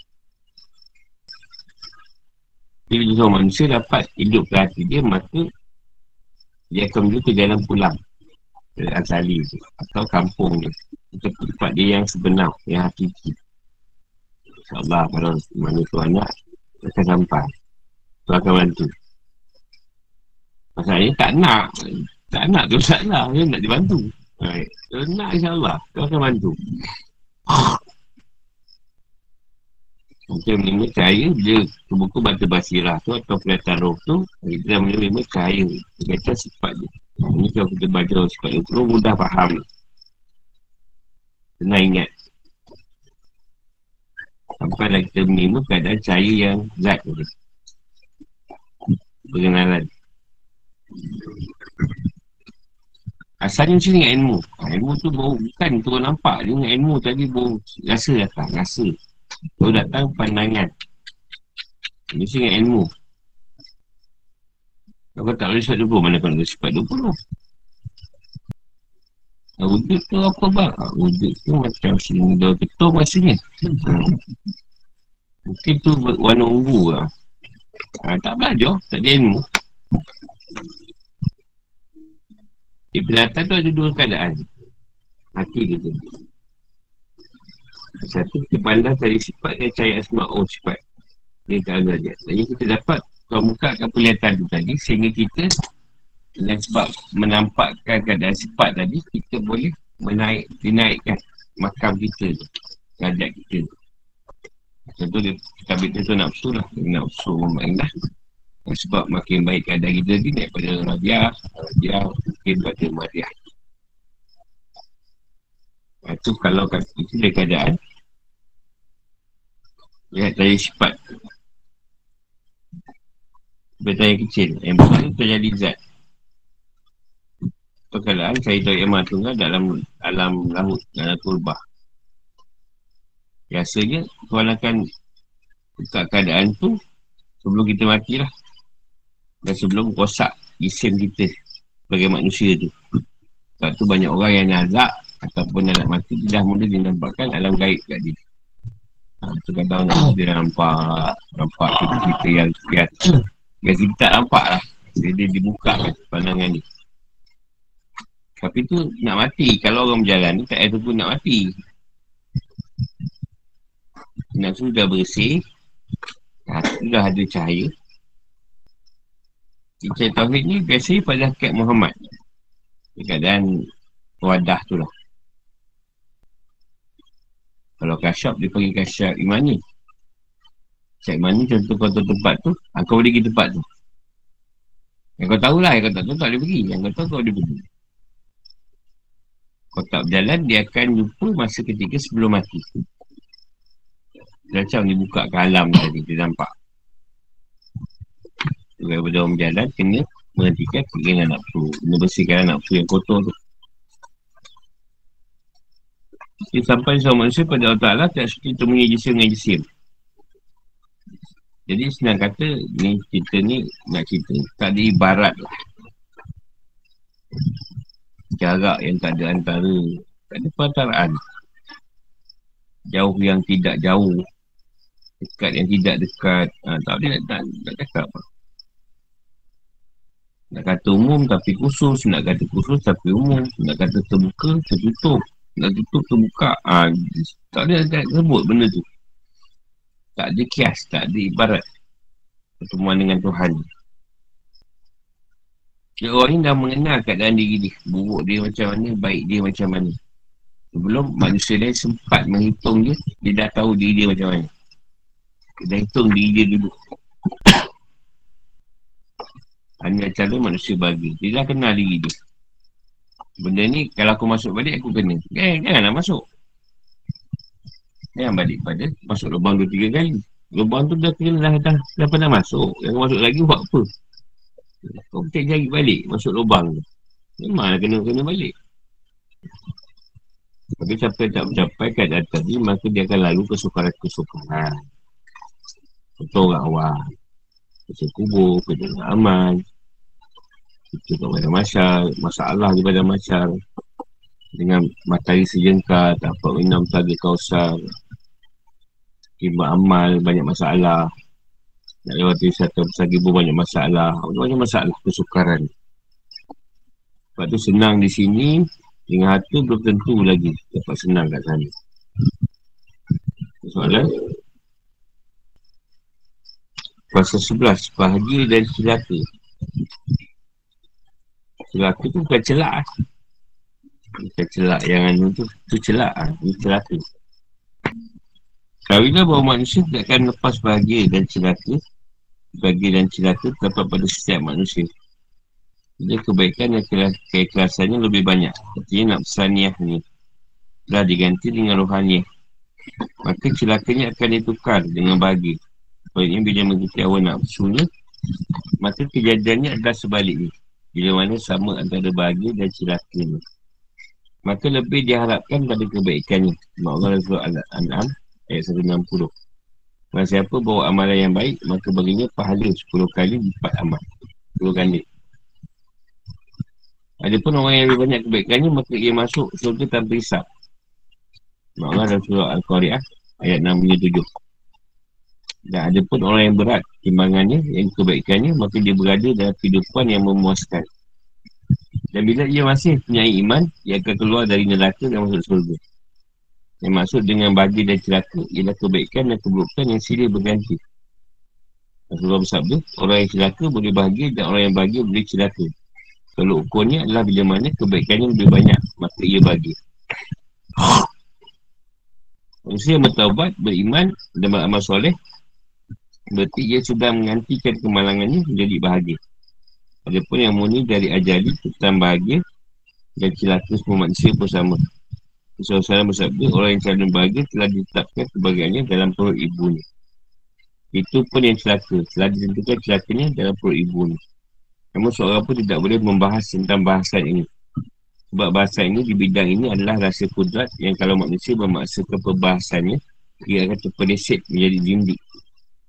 Bila seorang manusia dapat hidup ke hati dia Maka Dia akan menuju ke jalan pulang Ke asali tu Atau kampung dia Untuk tempat dia yang sebenar Yang hakiki InsyaAllah kalau mana tu anak Dia akan sampai Tu akan bantu Masalahnya tak nak Tak nak tu salah Dia nak dibantu. Baik. Nak insyaAllah. Tu akan bantu. Mungkin menerima cahaya bila buku baca basirah tu atau kelihatan roh tu kita menerima cahaya. Kata sifat dia. Ini kalau kita baca sifat dia. Tu mudah faham. Senang ingat. Sampai dah kita menerima keadaan cahaya yang zat tu. Pengenalan Asalnya macam dengan ilmu. Ilmu tu baru bukan turun nampak. Dengan ilmu tadi baru rasa datang Rasa. Kau datang pandangan. Ini dengan ilmu. Kau tak boleh sifat 20 Mana kau nak sifat 20 Wujud tu apa bang? Wujud tu macam sini dah ketuk rasanya. Hmm. Mungkin tu warna ungu lah ha, Tak belajar, tak ada ilmu Di penatang tu ada dua keadaan. Hati kita Satu kita pandang dari sifat dia cari asma. Oh sifat Dia tak ada dia. Jadi kita dapat Kau muka kat penglihatan tu tadi Sehingga kita Dengan sebab menampakkan keadaan sifat tadi Kita boleh menaik Dinaikkan makam kita tu Kajak kita tu. Contoh dia Tabit dia tu nafsu lah. Nafsu memindah sebab makin baik keadaan kita ni daripada Rabiah Rabiah mungkin pada Mariah Itu kalau kat itu dia keadaan Lihat dari sifat. Yang kecil Yang besar tu terjadi zat? Itu keadaan saya tahu yang tunggal dalam alam laut Dalam turbah. Biasanya Tuhan akan Buka keadaan tu Sebelum kita mati lah dan sebelum rosak isim kita sebagai manusia tu. Sebab tu banyak orang yang nazak ataupun nak mati dia dah mula dia nampakkan alam gaib kat dia. Ha, tu kadang dia nampak nampak kita-kita yang sekian. Yang kita tak nampak lah. Dia, dia dibuka kan pandangan ni. Tapi tu nak mati. Kalau orang berjalan ni tak ada pun nak mati. Nak sudah bersih. Sudah ada cahaya. Kita Tauhid ni biasanya pada hakikat Muhammad. Keadaan wadah tu lah. Kalau kasyap dia panggil kasyap imani Kasyap imani contoh kau tahu tempat tu ha, Kau boleh pergi tempat tu. Yang kau tahulah yang kau tak tahu tak boleh pergi. Yang kau tahu kau boleh pergi. Kau tak berjalan dia akan jumpa masa ketika sebelum mati. Macam dia buka ke alam tadi dia nampak daripada orang berjalan kena menghentikan keinginan nafsu. Kena bersihkan nafsu yang kotor tu. Dia sampai sama manusia pada Allah Ta'ala tak suka temunya jisim dengan jisim. Jadi senang kata ni cerita ni nak cerita. Tak ada ibarat lah. Jarak yang tak ada antara tak ada pertaraan jauh yang tidak jauh. Dekat yang tidak dekat. Ha, tak boleh nak, nak, nak cakap apa nak kata umum tapi khusus, nak kata khusus tapi umum, nak kata terbuka, tertutup, nak tutup, terbuka. Ha, tak ada tak sebut benda tu. Tak ada kias, tak ada ibarat pertemuan dengan Tuhan. Dia orang ni dah mengenal keadaan diri dia. Buruk dia macam mana, baik dia macam mana. Sebelum manusia lain sempat menghitung dia, dia dah tahu diri dia macam mana. Dia dah hitung diri dia dulu. Hanya cara manusia bagi. Dia dah kenal diri dia. Benda ni kalau aku masuk balik aku kena. Eh, janganlah masuk. Jangan balik pada masuk lubang dua tiga kali. Lubang tu dah kena dah, dah, dah pernah masuk. Yang masuk lagi buat apa? Kau cari jari balik masuk lubang tu. Memanglah kena-kena balik. Tapi sampai tak mencapai keadaan tadi, maka dia akan lalu kesukaran-kesukaran. Contoh orang awal. Kerja kubur, kerja aman, kita kat badan masyar Masalah di badan masyar. Dengan matahari sejengkal Tak dapat minum tadi kausar Kibat amal Banyak masalah. Nak lewati satu besar ibu banyak masalah. Banyak masalah kesukaran. Sebab tu senang di sini Dengan hati belum tentu lagi Dapat senang kat sana. Soalan Pasal 11 Bahagia dan celaka Celaka tu bukan celak Bukan celak yang anu tu Tu celak lah Ini celaka. Kawilah bahawa manusia tidak akan lepas bahagia dan celaka. Bahagia dan celaka terdapat pada setiap manusia. Jadi kebaikan dan keikhlasannya lebih banyak. Artinya nak pesaniah ni Telah diganti dengan rohani Maka celakanya akan ditukar dengan bahagia. Sebaliknya bila mengikuti awal nafsunya Maka kejadiannya adalah sebaliknya bila mana sama antara bahagia dan celaka ni. Maka lebih diharapkan pada kebaikannya. Mak Allah Rasulullah Al-An'am ayat 160. Maka siapa bawa amalan yang baik, maka baginya pahala 10 kali lipat amal. 10 kali. Ada pun orang yang lebih banyak kebaikannya, maka ia masuk surga tanpa hisap. Mak Allah Rasulullah Al-Qari'ah ayat 6-7. Dan ada pun orang yang berat timbangannya, yang kebaikannya, maka dia berada dalam kehidupan yang memuaskan. Dan bila ia masih punya iman, ia akan keluar dari neraka dan masuk surga. Yang maksud dengan bagi dan celaka ialah kebaikan dan keburukan yang silih berganti. Rasulullah bersabda, orang yang celaka boleh bahagia dan orang yang bahagia boleh celaka. Kalau ukurnya adalah bila mana kebaikannya lebih banyak, maka ia bahagia. Manusia yang bertaubat, beriman dan beramal soleh, berarti ia sudah mengantikan kemalangannya menjadi bahagia. Adapun yang murni dari ajali tentang bahagia dan celaka semua manusia pun sama. Rasulullah bersabda, orang yang selalu bahagia telah ditetapkan kebahagiaannya dalam perut ibunya. Itu pun yang celaka, telah ditentukan celakanya dalam perut ibunya. Namun seorang pun tidak boleh membahas tentang bahasan ini. Sebab bahasan ini di bidang ini adalah rasa kudrat yang kalau manusia memaksakan perbahasannya, ia akan terpeleset menjadi dindik.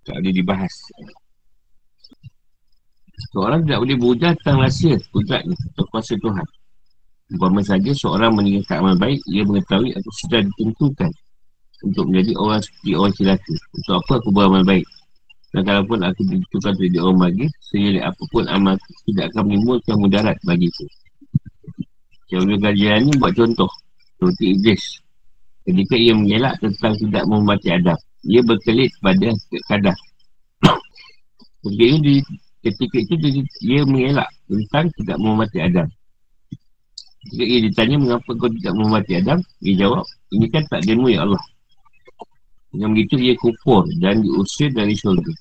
Tak boleh dibahas. Seorang tidak boleh berhujah tentang rahsia kudrat ni atau kuasa Tuhan. Umpama saja seorang meninggalkan amal baik, ia mengetahui atau sudah ditentukan untuk menjadi orang seperti orang celaka. Untuk apa aku beramal baik? Dan kalaupun aku ditentukan menjadi orang bagi, sehingga apapun amal tidak akan menimbulkan mudarat bagiku. Yang gajian ini buat contoh. Seperti Iblis. Ketika ia mengelak tentang tidak memati adab. Ia berkelit pada kadar. [coughs] Ketika itu, ketika itu dia, dia mengelak tentang tidak memati adab. Jika ia ditanya mengapa kau tidak memati Adam, ia jawab, ini kan tak demo ya Allah. Dengan begitu ia kufur dan diusir dari syurga.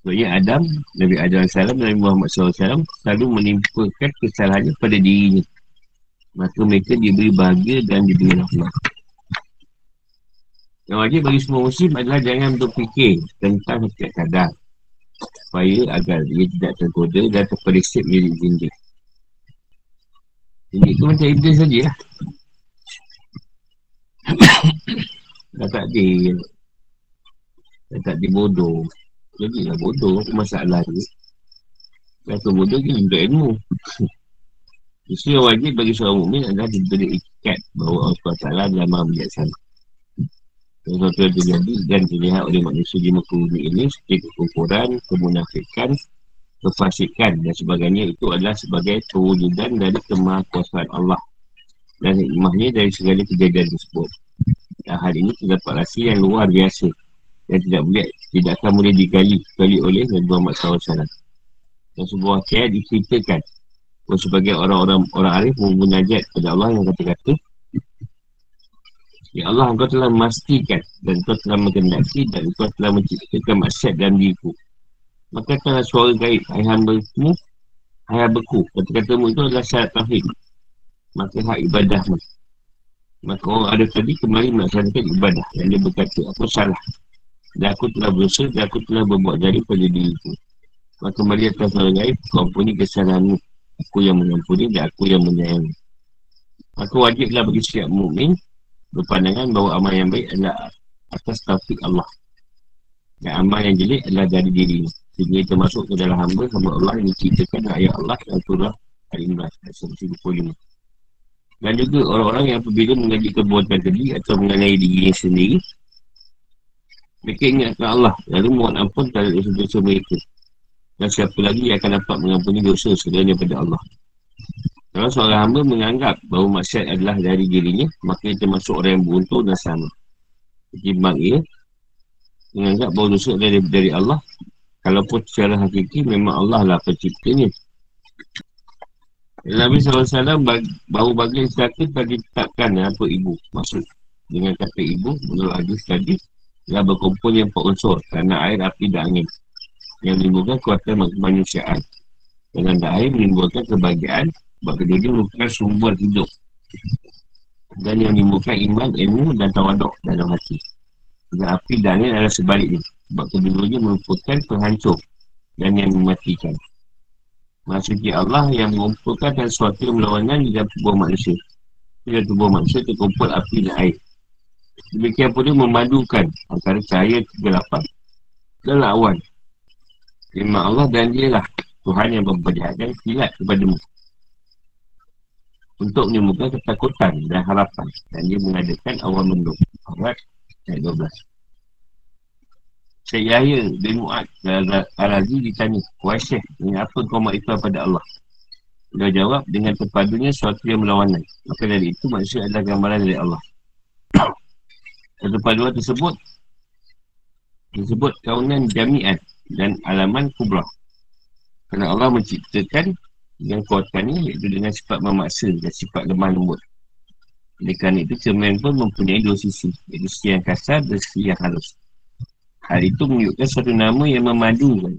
Sebabnya Adam, Nabi Adam AS, Nabi Muhammad SAW selalu menimpakan kesalahannya pada dirinya. Maka mereka diberi bahagia dan diberi rahmat. Yang wajib bagi semua muslim adalah jangan berfikir tentang setiap kadar. Supaya agar ia tidak tergoda dan terperisip menjadi zindik. Jadi itu macam Iblis saja lah. [coughs] Dah tak adil. Dah tak adil bodoh. Jadi lah bodoh masalah ni. Kata bodoh ni untuk ilmu. [coughs] Justru yang wajib bagi seorang mukmin adalah diberi ikat bahawa Allah SWT adalah maha bijaksana. Yang sesuatu yang terjadi dan terlihat oleh manusia di muka bumi ini seperti kekukuran, kemunafikan, kefasikan dan sebagainya itu adalah sebagai kewujudan dari kemahakuasaan Allah dan hikmahnya dari segala kejadian tersebut. Dan hal ini terdapat rahsia yang luar biasa dan tidak boleh tidak akan boleh digali kecuali oleh Nabi Muhammad SAW. Dan sebuah kiat diceritakan sebagai orang-orang orang arif mengunajat kepada Allah yang kata-kata Ya Allah, engkau telah memastikan dan engkau telah mengendaki dan engkau telah menciptakan masyarakat dan diriku. Maka katalah suara gaib Hai hamba-mu Hai hamba-ku. Kata-katamu itu adalah syarat tauhid. Maka hak ibadahmu. Maka orang ada tadi kembali melaksanakan ibadah Dan dia berkata Aku salah Dan aku telah berdosa Dan aku telah berbuat dari pada diriku. Maka kembali atas suara gaib Kau ampuni kesalahanmu. Aku yang mengampuni Dan aku yang menyayangi. Maka wajiblah bagi setiap mukmin Berpandangan bahawa amal yang baik adalah Atas taufik Allah. Dan amal yang jelek adalah dari dirinya. Sehingga kita masuk ke dalam hamba Hamba Allah yang diceritakan ayat Allah Dan surah Al-Imran Ayat 25 Dan juga orang-orang yang apabila mengaji kebuatan tadi Atau mengenai dirinya sendiri Mereka ingatkan Allah Lalu mohon ampun terhadap dosa-dosa mereka. Dan siapa lagi yang akan dapat mengampuni dosa Sebenarnya pada Allah Kalau seorang hamba menganggap bahawa maksiat adalah dari dirinya Maka dia termasuk orang yang beruntung dan sama Ketimbang ia Menganggap bahawa dosa dari, dari Allah Kalaupun secara hakiki memang Allah lah penciptanya. Nabi SAW baru bagi sekata tadi tetapkan apa ibu. Maksud dengan kata ibu, menurut hadis tadi, ialah berkumpul yang empat unsur. Tanah air, api dan angin. Yang menimbulkan kuatan kemanusiaan. Dengan air menimbulkan kebahagiaan. Sebab kedua-dua merupakan sumber hidup. Dan yang menimbulkan iman, ilmu dan tawaduk dalam hati. Dan api dan angin adalah sebaliknya. Sebab kedua-duanya merupakan penghancur dan yang mematikan. Maksudnya Allah yang mengumpulkan dan sesuatu yang melawankan di dalam tubuh manusia. Di dalam tubuh manusia terkumpul api dan air. Demikian pula memadukan antara cahaya kegelapan dan lawan. Memang Allah dan dia lah Tuhan yang memperlihatkan kilat kepadamu. Untuk menemukan ketakutan dan harapan. Dan dia mengadakan awal mendung. Awal ayat 12. Syed Yahya bin Mu'ad Al-Razi ditanya Wahai Syekh, apa kau makrifat pada Allah? Dia jawab dengan terpadunya suatu yang melawanan Maka dari itu maksud adalah gambaran dari Allah [coughs] Terpaduan tersebut Tersebut kaunan jami'at dan alaman kubra Kerana Allah menciptakan yang kuatkannya iaitu dengan sifat memaksa dan sifat lemah lembut oleh kerana itu cermin pun mempunyai dua sisi iaitu sisi yang kasar dan sisi yang halus Hal itu menunjukkan satu nama yang memadukan.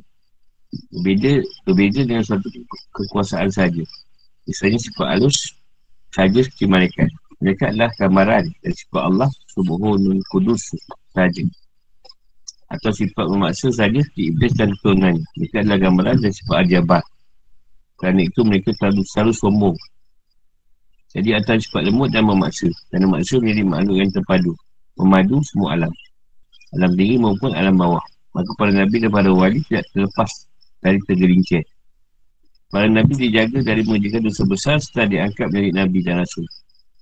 Berbeza, berbeza dengan suatu kekuasaan saja. Misalnya sifat halus saja seperti malaikat. Mereka adalah gambaran dan sifat Allah subuhunun kudus saja. Atau sifat memaksa saja seperti iblis dan keturunannya. Mereka adalah gambaran dan sifat ajabat. Kerana itu mereka selalu, selalu sombong. Jadi antara sifat lemut dan memaksa. Dan memaksa menjadi makhluk yang terpadu. Memadu semua alam alam tinggi maupun alam bawah. Maka para Nabi dan para wali tidak terlepas dari tergelincir. Para Nabi dijaga dari mengerjakan dosa besar setelah diangkat menjadi Nabi dan Rasul.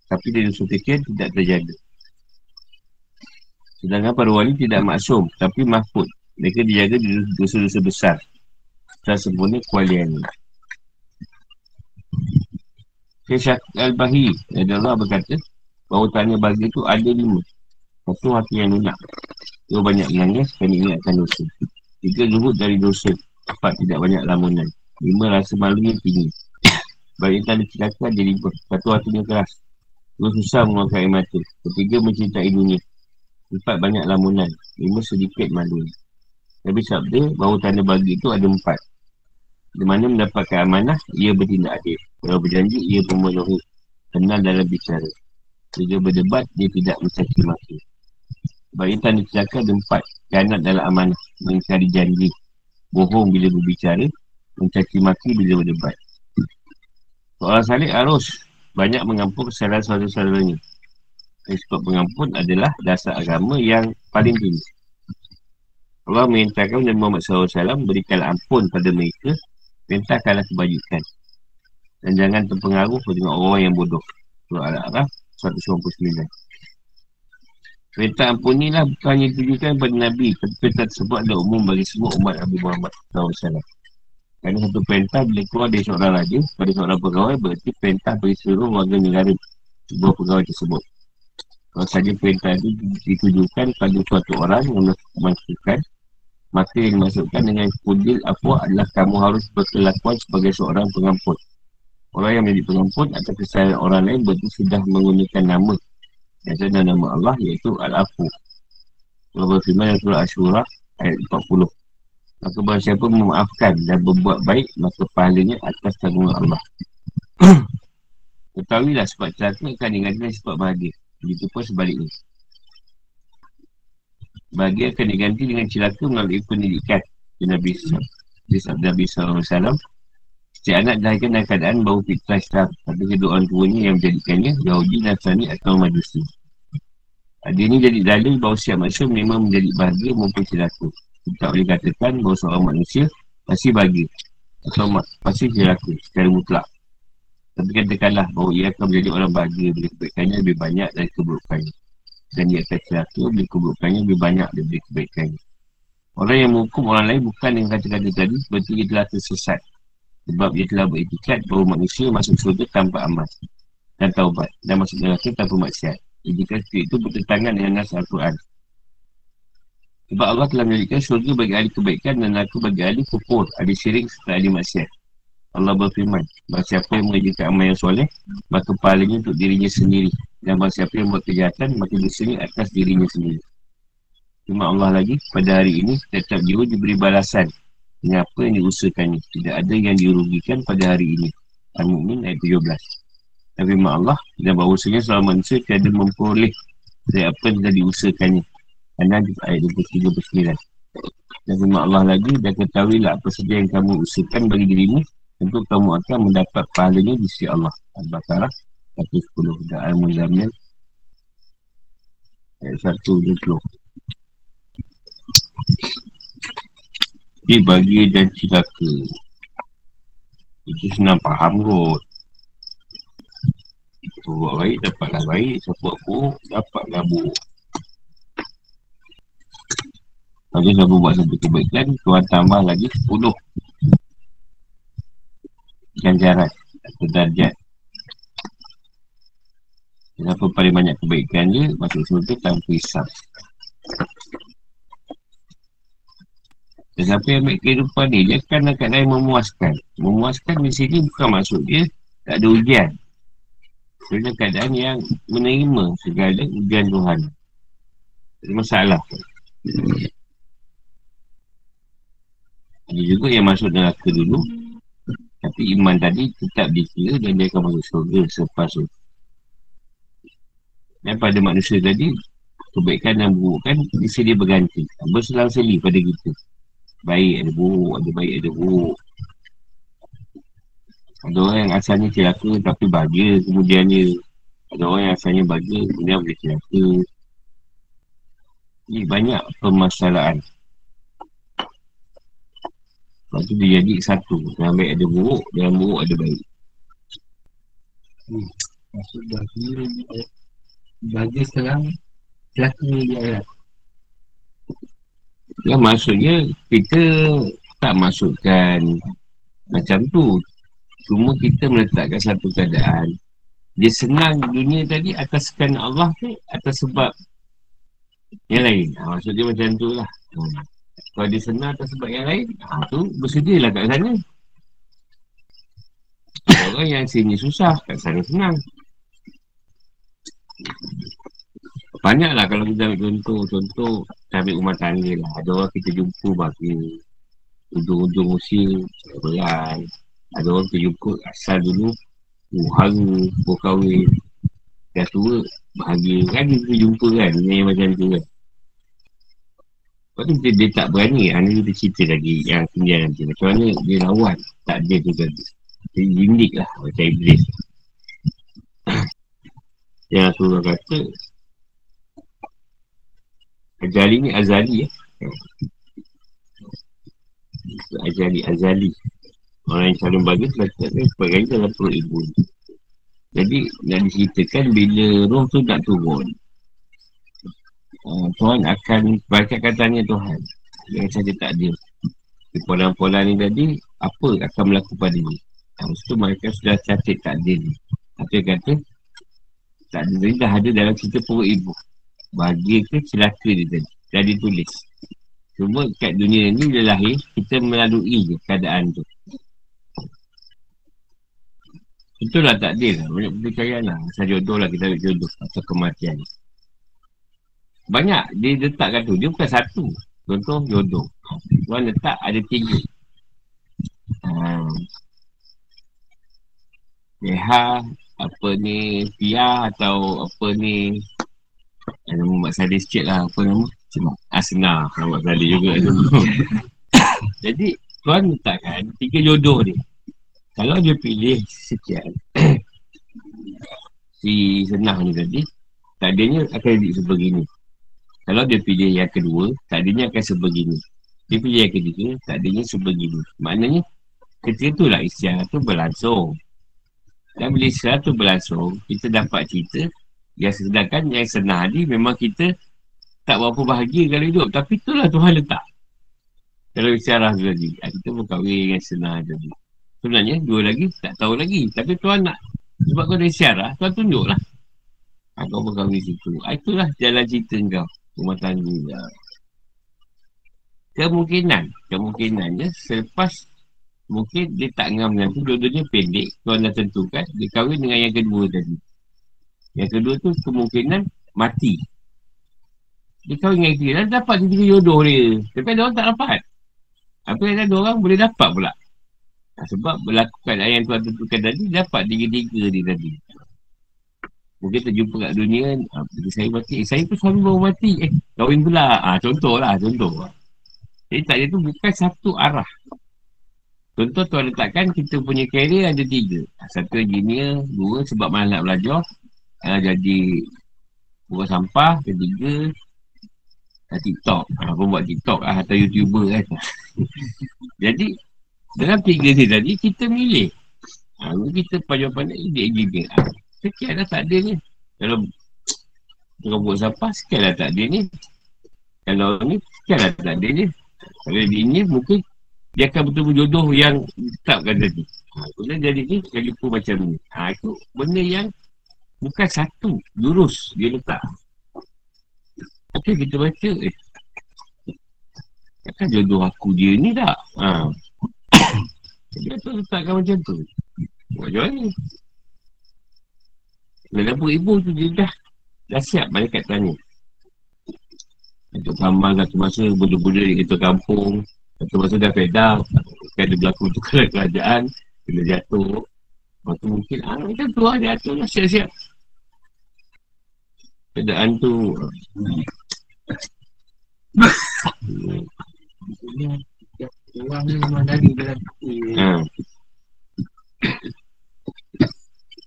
Tapi dari dosa kecil tidak terjaga. Sedangkan para wali tidak maksum, tapi mahfud. Mereka dijaga dari dosa-dosa besar. Setelah sempurna kualian ini. Syekh Al-Bahi, Allah berkata, bahawa tanya bagi itu ada lima. Satu hati yang lunak. Dua banyak menangis dan ingatkan dosa. Tiga luhut dari dosa. Empat tidak banyak lamunan. Lima rasa malunya tinggi. [coughs] Baik tak ada celaka dia libur. Satu hatinya keras. Dua susah mengeluarkan air mata. Ketiga mencintai dunia. Empat banyak lamunan. Lima sedikit malu. Tapi sabda bahawa tanda bagi itu ada empat. Di mana mendapatkan amanah, ia bertindak adil. Kalau berjanji, ia pemenuhi. Kenal dalam bicara. Jika berdebat, dia tidak mencaci maki. Sebab intan dicakar ada empat Kianat dalam amanah Mengingkari janji Bohong bila berbicara Mencaci maki bila berdebat Soalan salib harus Banyak mengampun kesalahan saudara-saudaranya sebab mengampun adalah Dasar agama yang paling tinggi Allah mengintahkan Nabi Muhammad SAW Berikan ampun pada mereka Perintahkanlah kebajikan Dan jangan terpengaruh dengan orang yang bodoh. Surah Al-A'raf 199 Perintah ampun ni lah bukan hanya ditujukan kepada Nabi. Perintah tersebut adalah umum bagi semua umat Nabi Muhammad SAW. Kerana satu perintah bila keluar dari seorang raja Pada seorang pegawai berarti perintah bagi seluruh warga negara Sebuah pegawai tersebut. Kalau saja perintah itu ditujukan pada suatu orang yang memasukkan Maka yang dimasukkan dengan kudil apa adalah kamu harus berkelakuan sebagai seorang pengampun. Orang yang menjadi pengampun atas kesalahan orang lain berarti sudah menggunakan nama. Yang ada nama Allah iaitu Al-Afu. Allah berfirman dalam surah Ashura ayat 40 Maka bahawa siapa memaafkan dan berbuat baik Maka pahalanya atas tanggungan Allah. [coughs] Ketahuilah sebab celaka akan digantikan sebab bahagia. Begitu pun sebaliknya Bahagia akan diganti dengan celaka melalui pendidikan Nabi SAW Di Nabi SAW. Setiap anak dilahirkan dalam keadaan bahawa fitrah Islam. Tapi kedua orang tuanya yang menjadikannya Yahudi, Nasrani atau Majusi. Dia ini jadi dalil bahawa setiap manusia memang menjadi bahagia maupun celaka. Tak boleh katakan bahawa seorang manusia pasti bahagia Atau pasti celaka secara mutlak. Tapi katakanlah bahawa ia akan menjadi orang bahagia Bila kebaikannya lebih banyak dari keburukannya Dan ia akan celaka bila keburukannya lebih banyak dari kebaikannya Orang yang menghukum orang lain bukan yang kata-kata tadi Berarti dia telah tersesat sebab dia telah beretikat bahawa manusia masuk surga tanpa amal dan taubat dan masuk neraka tanpa maksiat. Seperti itu bertentangan dengan nasa Al-Quran. Sebab Allah telah menjadikan surga bagi ahli kebaikan dan neraka bagi ahli kufur, ahli syirik serta ahli maksiat. Allah berfirman, bahawa siapa yang mengerjakan amal yang soleh, maka pahalanya untuk dirinya sendiri. Dan bahawa siapa yang buat kejahatan, maka dosanya atas dirinya sendiri. Cuma Allah lagi, pada hari ini, setiap jiwa diberi balasan dengan apa yang diusahakannya. Tidak ada yang dirugikan pada hari ini. Al-Mu'min ayat 17. Tapi mak Allah dan bahawasanya selama manusia tiada memperoleh dari apa yang telah diusahakannya. Di ayat 23-29. Dan firman Allah lagi dan ketahuilah apa saja yang kamu usahakan bagi dirimu tentu kamu akan mendapat pahalanya di sisi Allah. Al-Baqarah 110 dan Al-Muzamil ayat 120. Dia bagi dan celaka Itu senang faham kot. Itu buat baik dapatlah baik. Siapa buruk dapatlah buruk. Kalau dia buat satu kebaikan, Tuhan tambah lagi 10 ganjaran atau darjat. Kenapa paling banyak kebaikan dia, masuk surga tanpa hisap. Dan siapa yang ambil kehidupan ni, dia akan nak lain memuaskan. Memuaskan di sini bukan maksud dia tak ada ujian. Sebenarnya keadaan yang menerima segala ujian Tuhan. Ada masalah. Ada juga yang masuk neraka dulu. Tapi iman tadi tetap dikira dan dia akan masuk surga selepas tu. Dan pada manusia tadi, kebaikan dan buruk kan dia berganti. Berselang-seli pada kita. Baik ada buruk, ada baik ada buruk. Ada orang yang asalnya celaka tapi bahagia kemudian dia. Ada orang yang asalnya bahagia kemudian boleh celaka. Ini banyak permasalahan. Lepas tu dia jadi satu. Yang baik ada buruk, yang buruk ada baik. Hmm. Maksud bahagia, bahagia sekarang celaka dia Ya maksudnya kita tak masukkan macam tu. Cuma kita meletakkan satu keadaan. Dia senang dunia tadi atas kerana Allah ke atas sebab yang lain. Ha, maksud dia macam tu lah. Ha. Kalau dia senang atas sebab yang lain, ha, tu bersedialah kat sana. Orang yang sini susah, kat sana senang. Banyaklah kalau kita ambil contoh, contoh kita ambil rumah tangga lah. Ada orang kita jumpa bagi ujung-ujung usia, belan. Ada orang kita jumpa asal dulu, uh, haru, berkahwin. Dah tua, bahagia. Kan kita jumpa kan, dunia macam tu kan. Lepas tu dia, dia tak berani, ha, ni kita cerita lagi yang kemudian nanti. Macam mana dia lawan, tak dia tu tadi. Dia jindik lah macam Iblis. [coughs] yang tu kata, Azali ni Azali ya. Azali, Azali. Orang yang calon bagus Lakukan sebagainya dalam perut ibu Jadi nak diceritakan Bila roh tu nak turun uh, Tuhan akan Baca katanya Tuhan Yang saja tak ada Pola-pola ni tadi Apa akan berlaku pada ni Lepas tu mereka sudah catat tak ada ni Apa kata Tak ada ni dah ada dalam cerita perut ibu bahagia ke celaka dia tadi dah ditulis cuma kat dunia ni dia lahir kita melalui je keadaan tu Itulah tak adil lah. Banyak percayaan lah. Asal jodoh lah kita ambil jodoh. Atau kematian. Banyak. Dia letakkan tu. Dia bukan satu. Contoh jodoh. Tuan letak ada tiga. Hmm. Leha, apa ni, Pia atau apa ni, Nama Mak Salih sikit lah Apa nama? Cuma Asna Mak Salih juga [laughs] Jadi Tuan letakkan Tiga jodoh dia Kalau dia pilih Sekian [clears throat] Si Senang ni tadi Takdirnya akan jadi sebegini Kalau dia pilih yang kedua Takdirnya akan sebegini Dia pilih yang ketiga Takdirnya sebegini Maknanya Ketika tu lah istiadat tu berlangsung Dan bila istiadat tu berlangsung Kita dapat cerita yang sedangkan yang senang ni memang kita tak berapa bahagia kalau hidup. Tapi itulah Tuhan letak. Kalau isyarah tu tadi. Ah, kita pun kahwin yang senang tadi. Sebenarnya dua lagi tak tahu lagi. Tapi Tuhan nak. Sebab kau ada isyarah, Tuhan tunjuk lah. Ha, kau berkahwin situ. Ha, itulah jalan cerita kau. Rumah tangga. Ya. Kemungkinan. Kemungkinannya selepas mungkin dia tak ngam dengan tu. Dua-duanya pendek. Tuhan dah tentukan. Dia kahwin dengan yang kedua tadi. Yang kedua tu kemungkinan mati. Dia kahwin dengan isteri dan dapat tiga jodoh dia. Tapi ada orang tak dapat. Apa yang ada orang boleh dapat pula. Sebab berlakukan ayat yang Tuhan tentukan tadi, dapat tiga-tiga dia tadi. Mungkin terjumpa kat dunia, ah, saya mati. Eh, saya pun suami baru mati. Eh, kahwin pula. Ah, contoh lah, contoh. Jadi tak dia tu bukan satu arah. Contoh tuan letakkan kita punya karier ada tiga. Satu engineer, dua sebab malas nak belajar uh, jadi buat sampah ketiga uh, TikTok uh, pun buat TikTok uh, atau YouTuber kan [laughs] jadi dalam tiga ni tadi kita milih uh, kita pandai-pandai dia juga uh, sekian dah tak ada ni kalau kalau buat sampah sekian dah tak ada ni Kalau ni, kan dah tak ada je. Kalau dia ni, mungkin dia akan betul-betul jodoh yang tetapkan tadi. Ha, kemudian jadi ni, jadi pun macam ni. Ha, itu benda yang bukan satu, lurus dia letak. Okey, kita baca, eh. Kan jodoh aku dia ni tak? Ha. [coughs] Dia tu letakkan macam tu. Macam mana? Walaupun ibu tu dia dah Dah siap balik kat tanya Untuk kamal satu masa Budak-budak di kereta kampung Satu masa dah fed up Kan dia berlaku tu [laughs] kerajaan Bila jatuh. Lepas tu mungkin ah, Macam tu lah jatuh lah siap-siap. Keadaan tu Orang ni memang dari dalam ha.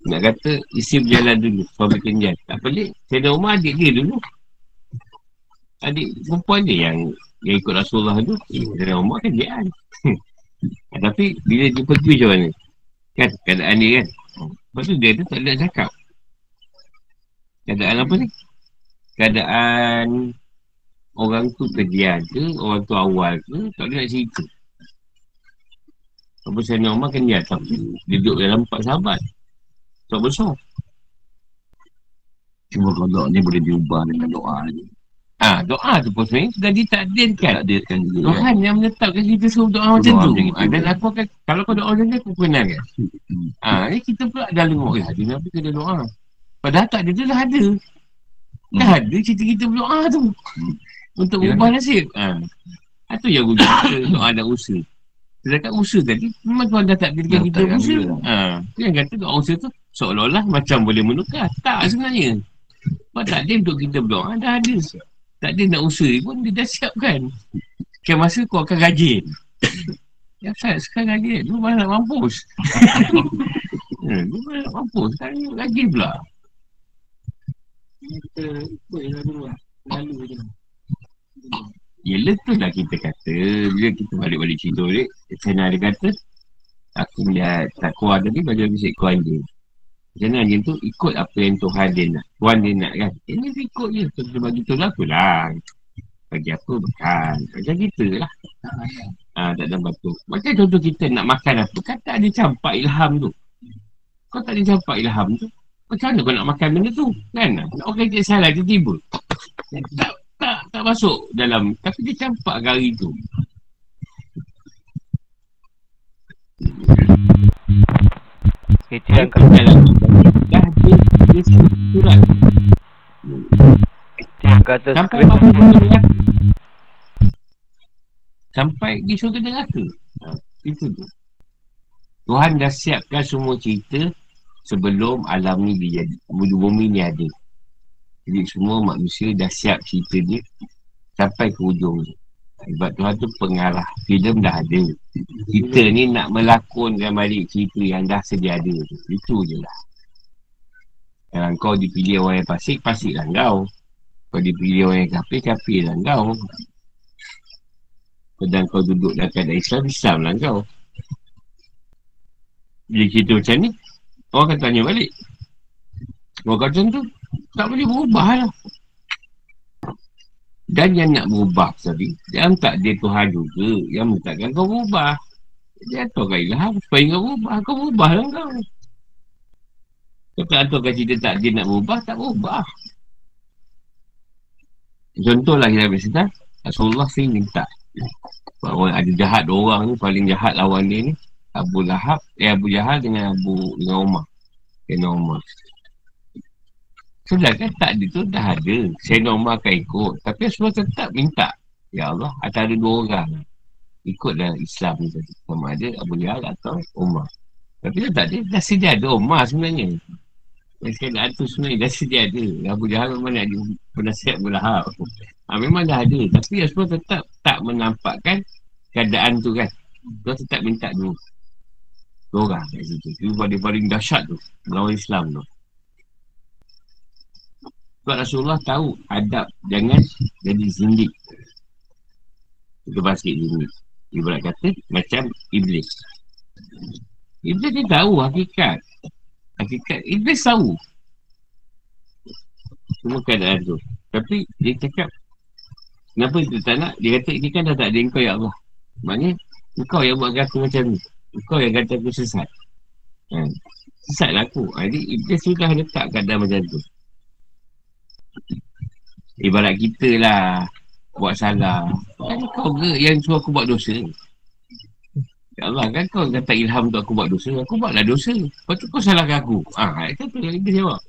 Nak kata isi berjalan dulu Suami kenjan Tak pelik Saya Umar adik dia dulu. Adik perempuan dia yang Yang ikut Rasulullah tu. Saya Umar kan dia kan [laughs] Tapi bila dia pergi macam mana? Kan keadaan dia kan. Lepas tu dia tu tak ada cakap. Keadaan apa ni? Keadaan Orang tu kejadian ke Orang tu awal ke Tak ada nak cerita. Apa saya Umar kan dia duduk dalam empat sahabat tak besar. Cuma kalau ni boleh diubah dengan doa ni. Ah, ha, doa tu pun sebenarnya sudah ditakdirkan. Takdirkan juga. Tuhan kan? yang menetapkan kita suruh doa macam tu. Macam ha, dan aku akan, kalau kau doa macam ni, aku kenal kan. Ha, ni kita pula dah dengar, eh, ada Nabi kena doa. Padahal tak ada, dia dah ada. Dah hmm. ada cerita kita berdoa tu. Hmm. Untuk ya. ubah nasib. Ha. Itu yang guna kita [coughs] doa dan usaha. Sedangkan usaha tadi, memang Tuhan dah takdirkan kita usaha. Ha. Yang kata doa usaha tu, seolah-olah macam boleh menukar. Tak sebenarnya. Sebab tak ada untuk kita berdoa, dah ada. Tak ada nak usaha pun, dia dah siapkan. Sekian masa kau akan rajin. Ya, saya sekarang rajin. Lu mana nak mampus? ya, [laughs] lu mana nak mampus? Sekarang ni rajin pula. Kita ikut yang lalu lah. Lalu je lah. Yelah tu lah kita kata Bila kita balik-balik cerita ni Saya nak ada kata Aku melihat tak kuat tadi Bagi aku sikit kuat dia macam mana anjing tu ikut apa yang Tuhan dia nak. Tuhan dia nak kan. Ini dia ikut je. Tu dia bagi tu lah tu lah. Bagi apa bukan. Macam kita lah. Ha, tak ada batu. Macam contoh kita nak makan apa. Kan tak ada campak ilham tu. Kau tak ada campak ilham tu. Macam mana kau nak makan benda tu? Kan? Nak orang okay, salah tiba-tiba. Tak, tak, tak masuk dalam. Tapi dia campak kari tu. Kereta yang kau jalan Dah dia Dia surat. Yang kata Sampai kereta. Sampai di surga neraka. Ha, Itu tu. Tuhan dah siapkan semua cerita Sebelum alam ni dia jadi Bumi ni ada. Jadi semua manusia dah siap cerita dia Sampai ke ujung ni sebab Tuhan tu pengarah. Filem dah ada. Kita ni nak melakonkan balik cerita yang dah sedia ada tu. Itu je lah. Kalau kau dipilih orang yang pasik, pasik lah kau. Kau dipilih orang yang kapir, kapir lah kau. Dan kau duduk dalam keadaan Islam, Islam lah kau. Bila cerita macam ni Orang akan tanya balik. Orang kata tu Tak boleh berubah lah dan yang nak berubah tadi, yang tak dia Tuhan juga yang mintakan kau berubah. Dia aturkan ilham supaya kau berubah. Kau berubah lah kau. Kau tak aturkan cerita tak dia nak berubah, tak berubah. Contohlah kita bercerita, Rasulullah sini minta. Bahawa ada jahat orang ni, paling jahat lawan dia ni. Abu Lahab, eh Abu Jahal dengan Abu dengan Umar. Kena Umar. Sedangkan tak ada tu dah ada. Saya normal akan ikut. Tapi semua tetap minta. Ya Allah, ada dua orang. Ikutlah Islam ni tadi. Sama ada Abu Jahal atau Umar. Tapi tak ada. Dah sedia ada Umar sebenarnya. Yang sekali tu sebenarnya dah sedia ada. Abu Jahal memang nak penasihat berlahap. Ha, memang dah ada. Tapi semua tetap tak menampakkan keadaan tu kan. Dia tetap minta dulu. Dua orang kat situ. Itu paling dahsyat tu. Melawan Islam tu. Sebab Rasulullah tahu adab jangan jadi zindik. Itu basik zindik. Ibarat kata macam iblis. Iblis dia tahu hakikat. Hakikat iblis tahu. Semua keadaan tu. Tapi dia cakap Kenapa dia tak nak? Dia kata, ini kan dah tak ada engkau ya Allah. Maknanya, engkau yang buat aku macam ni. Engkau yang kata aku sesat. Ha. Sesat lah aku. Ha, jadi, Iblis sudah letak keadaan macam tu. Ibarat kita lah buat salah. Kan kau ke yang suruh aku buat dosa? Ya Allah kan kau kata ilham untuk aku buat dosa. Aku buatlah dosa. Lepas tu kau salahkan aku. Ah, ha, itu tu yang dia jawab.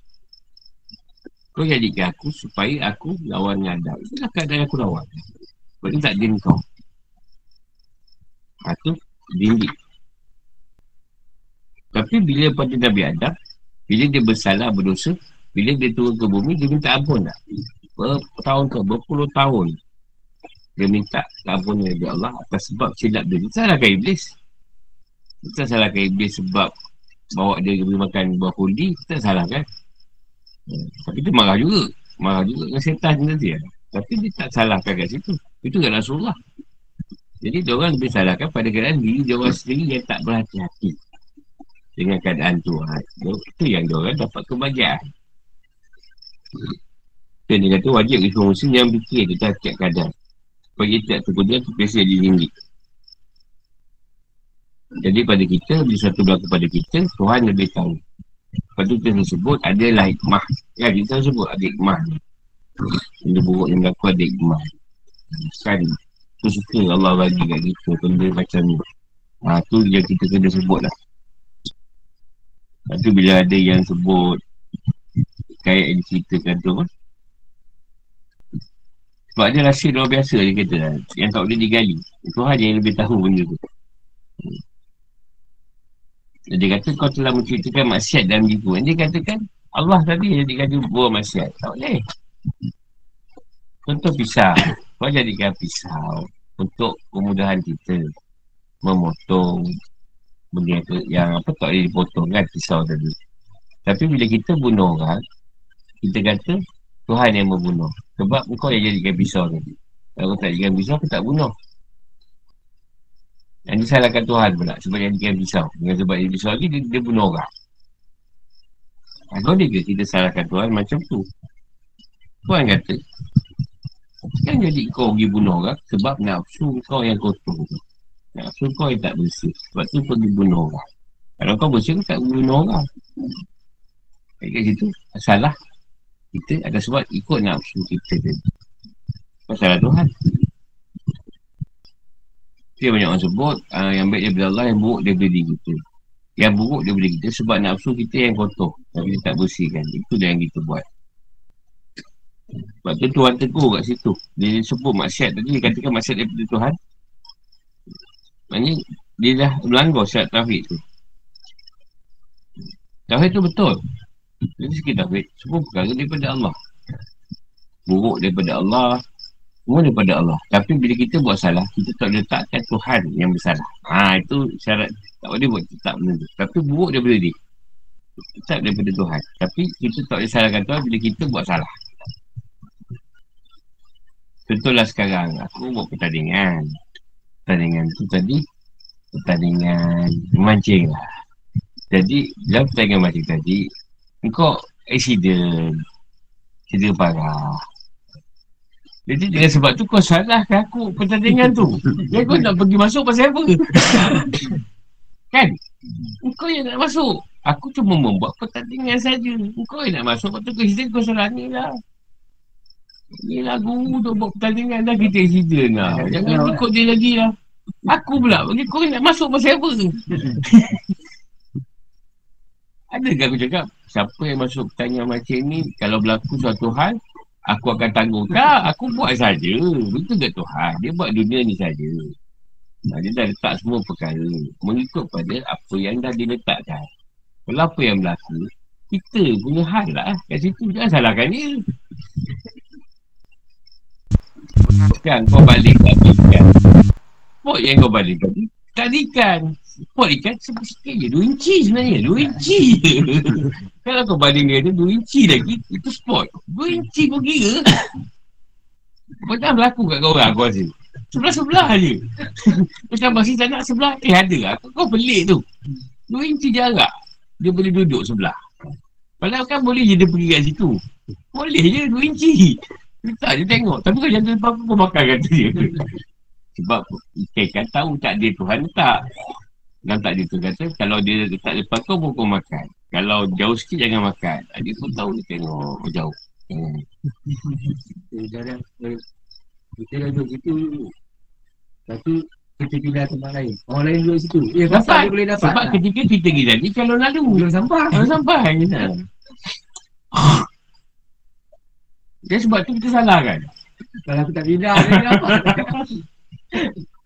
Kau jadikan aku supaya aku lawan dengan Adam. Itulah keadaan aku lawan. Sebab tak dia kau. Ha, tu tinggi. Tapi bila pada Nabi Adam, bila dia bersalah, berdosa, bila dia turun ke bumi, dia minta ampun tak? Bertahun ke, berpuluh tahun. Dia minta ampun dari Allah atas sebab silap dia. Dia salahkan Iblis. Kita salahkan Iblis sebab bawa dia pergi makan buah kundi, kita salahkan. Hmm. Tapi dia marah juga. Marah juga dengan setan nanti. Ya. Tapi dia tak salahkan kat situ. Itu kan Rasulullah. Jadi dia orang lebih salahkan pada keadaan diri dia orang sendiri yang tak berhati-hati dengan keadaan tu. Ha, itu yang dia orang dapat kebahagiaan. Dan dia kata wajib kita muslim yang fikir kita setiap keadaan. Bagi tak terkudia terpesa di tinggi. Jadi pada kita, bila satu berlaku pada kita, Tuhan lebih tahu. Lepas tu kita sebut adalah hikmah. Ya, kita sebut ada hikmah. Benda buruk yang berlaku ada hikmah. Kan, tu suka Allah bagi kat kita benda macam ni. Ha, tu yang kita kena sebut lah. Lepas tu bila ada yang sebut kayak yang ceritakan tu sebab dia rasa luar biasa dia kata yang tak boleh digali. Tuhan yang lebih tahu benda tu. Dia kata kau telah menceritakan maksiat dalam diri dia katakan Allah tadi yang jadikan buah maksiat. Tak boleh. Contoh pisau. Kau jadikan pisau untuk kemudahan kita memotong benda yang apa tak boleh dipotong kan pisau tadi. Tapi bila kita bunuh orang kita kata Tuhan yang membunuh. Sebab kau yang jadikan pisau tadi kalau tak jadikan pisau aku tak bunuh. Yang disalahkan Tuhan pula sebab yang jadikan pisau. Dengan sebab dia pisau lagi dia, dia bunuh orang. Kalau dia kata kita salahkan Tuhan macam tu? Tuhan kata kan jadi kau pergi bunuh orang sebab nafsu kau yang kotor nafsu kau yang tak bersih. Sebab tu pergi bunuh orang. Kalau kau bersih kau tak bunuh orang. Kat situ salah kita ada sebab ikut nafsu kita tadi. Masalah Tuhan. Dia banyak orang sebut uh, yang baik daripada Allah, yang buruk daripada diri kita. Yang buruk daripada kita sebab nafsu kita yang kotor. Tapi kita tak bersihkan. Itu yang kita buat. Sebab tu Tuhan tegur kat situ. Dia sebut maksiat tadi, dia katakan maksiat daripada Tuhan. Maksudnya, dia dah melanggar syarat tauhid tu. Tauhid tu betul. Jadi sikit tauhid Semua perkara daripada Allah. Buruk daripada Allah Semua daripada Allah. Tapi bila kita buat salah Kita tak letakkan Tuhan yang bersalah. Ha itu syarat Tak boleh buat. Tetap benda tu Tapi buruk daripada dia. Tetap daripada Tuhan. Tapi kita tak boleh salahkan Tuhan Bila kita buat salah. Contohlah sekarang. Aku buat pertandingan. Pertandingan tu tadi Pertandingan Mancing lah. Jadi Dalam pertandingan mancing tadi kau accident. Cedera parah. Jadi dengan sebab tu kau salahkan aku pertandingan tu. [laughs] Yang kau nak pergi masuk pasal apa? [laughs] kan? Kau yang nak masuk. Aku cuma membuat pertandingan saja. Kau yang nak masuk Lepas tu kau accident kau salah ni lah. Ni lagu untuk buat pertandingan dah kita accident lah. [laughs] Jangan ikut dia lagi lah. Aku pula bagi kau nak masuk pasal apa? Tu Adakah aku cakap Siapa yang masuk pertanyaan macam ni Kalau berlaku suatu hal Aku akan tanggung. Tak aku buat saja. Betul ke Tuhan? Dia buat dunia ni saja. Dia dah letak semua perkara. Mengikut pada apa yang dah diletakkan. Kalau apa yang berlaku Kita punya hal lah. Kat situ jangan salahkan dia. Kan kau balik tadi kan? Buat yang kau balik tadi Tadikan Pot ikan sikit je? 2 inci sebenarnya 2 inci je. [laughs] Kalau kau banding dia tu 2 inci lagi Itu spot. 2 inci kau kira Kau tak berlaku kat kau orang aku rasa? Sebelah-sebelah je. [laughs] Macam masih tak nak sebelah Eh ada lah. Kau pelik tu. 2 inci jarak Dia boleh duduk sebelah. Padahal kan boleh je dia pergi kat situ. Boleh je 2 inci. Tak, dia tengok. Tapi kan jangan depan pun makan kata dia. [laughs] Sebab ikan kan tahu tak dia Tuhan tak. Dan tak dia tu kata, kalau dia letak depan kau pun kau makan. Kalau jauh sikit jangan makan. Dia pun tahu dia tengok jauh. Kita jarang eh, Kita dah duduk situ Tapi kita pindah tempat lain Orang lain duduk situ Eh pasal Dapat. dia boleh dapat Sebab lah. ketika kita pergi tadi, kalau lalu, Belum sampai kalau sampai. Nah. Dia [laughs] sebab tu kita salah kan? Kalau aku tak pindah Dia dapat [laughs]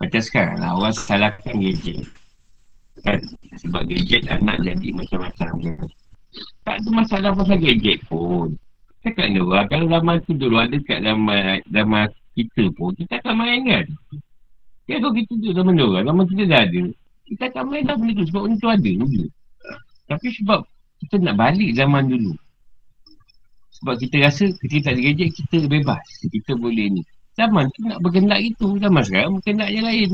Macam sekarang lah, orang salahkan gadget. Kan? Sebab gadget anak jadi macam-macam kan. Tak ada masalah pasal gadget pun. Cakap dia orang, kalau zaman tu dulu ada kat zaman, zaman kita pun, kita akan main kan. Ya kalau kita tu zaman orang, zaman kita dah ada. Kita akan main lah benda tu sebab benda tu ada dulu. Tapi sebab kita nak balik zaman dulu. Sebab kita rasa ketika tak ada gadget, kita bebas. Kita boleh ni. Zaman tu nak berkendak itu. Zaman sekarang berkendak yang lain.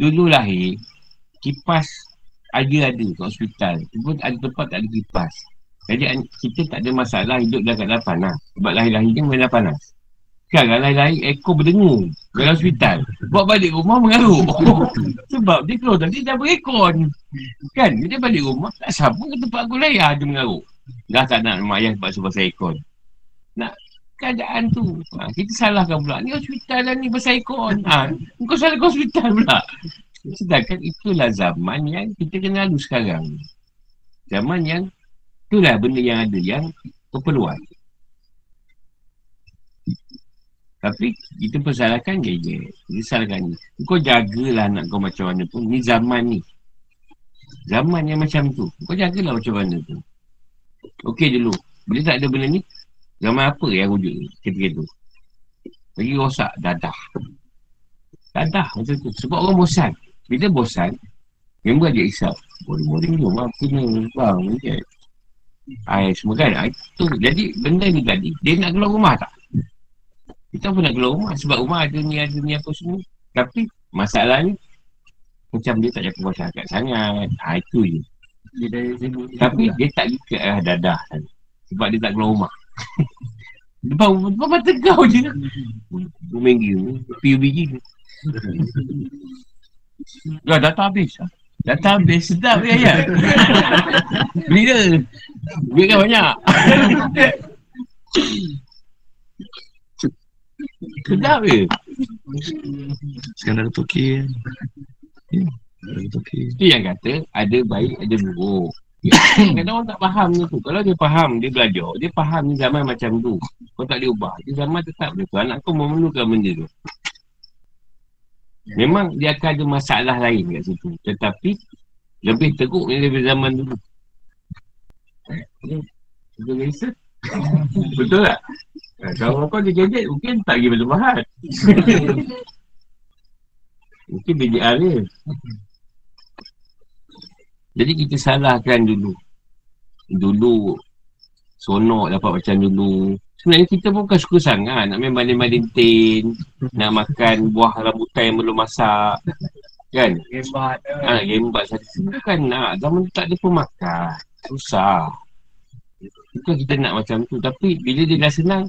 Dulu lahir, kipas ada ada kat hospital. Cuma ada tempat tak ada kipas. Jadi kita tak ada masalah hidup dalam keadaan panas. Sebab lahir-lahir ni memang panas. Sekarang lahir-lahir ekor berdengung dalam hospital. Bawa balik rumah mengaruk. [laughs] Sebab dia keluar tadi dah berekon. Kan? Dia balik rumah tak sabar ke tempat aku lahir dia mengaruk. Dah tak nak mak ayah sebab sebab ekon. Nak keadaan tu. Ha, kita salahkan pula. Ni hospital lah ni pasal ekon. Ha, kau salah kau hospital pula. Sedangkan itulah zaman yang kita kena lalu sekarang. Zaman yang itulah benda yang ada yang keperluan. Tapi kita persalahkan gadget. Kita salahkan ni. Kau jagalah anak kau macam mana pun. Ni zaman ni. Zaman yang macam tu. Kau jagalah macam mana tu. Okey dulu. Bila tak ada benda ni. Zaman apa yang wujud ni ketika tu. Lagi rosak dadah. Dadah macam tu. Sebab orang bosan. Bila bosan. Member dia isap. Boring-boring jom lah. Kena bang. Macam Ay, semua kan. Itu. Jadi benda ni tadi. Dia nak keluar rumah tak? Kita pun nak keluar rumah. Sebab rumah ada ni, ada ni apa semua. Tapi masalah ni. Macam dia tak jaga masyarakat sangat. Ha, itu je. Dia dah sibuk Tapi dia tak pergi ke arah dadah. Sebab dia tak keluar rumah. [laughs] depan, depan mata kau je. Buminggi. PUBG ni. Dah data habis. Data habis. Sedap ya ya. [laughs] Beli ke? Duit kan banyak. Sedap je. Sekarang dah toki kan. Ya, toki. Itu yang kata ada baik ada buruk. Kadang orang tak faham tu. Kalau dia faham, dia belajar. Dia faham ni zaman macam tu. Kau tak boleh ubah. Dia zaman tetap dia tu. Anak kau memerlukan benda tu. Memang dia akan ada masalah lain kat situ. Tetapi lebih teruk ni daripada zaman dulu. Betul? [laughs] Betul tak? Kalau kau ada gadget, mungkin tak pergi berlebihan. [laughs] mungkin BDR dia. Jadi kita salahkan dulu. Dulu sonok dapat macam dulu. Sebenarnya kita pun bukan suka sangat nak main banding-banding tin, nak makan buah rambutan yang belum masak. Kan? Hebat Ha, gembat satu. Bukan nak. Zaman tu tak ada pemakan. Susah. Bukan kita nak macam tu. Tapi bila dia dah senang,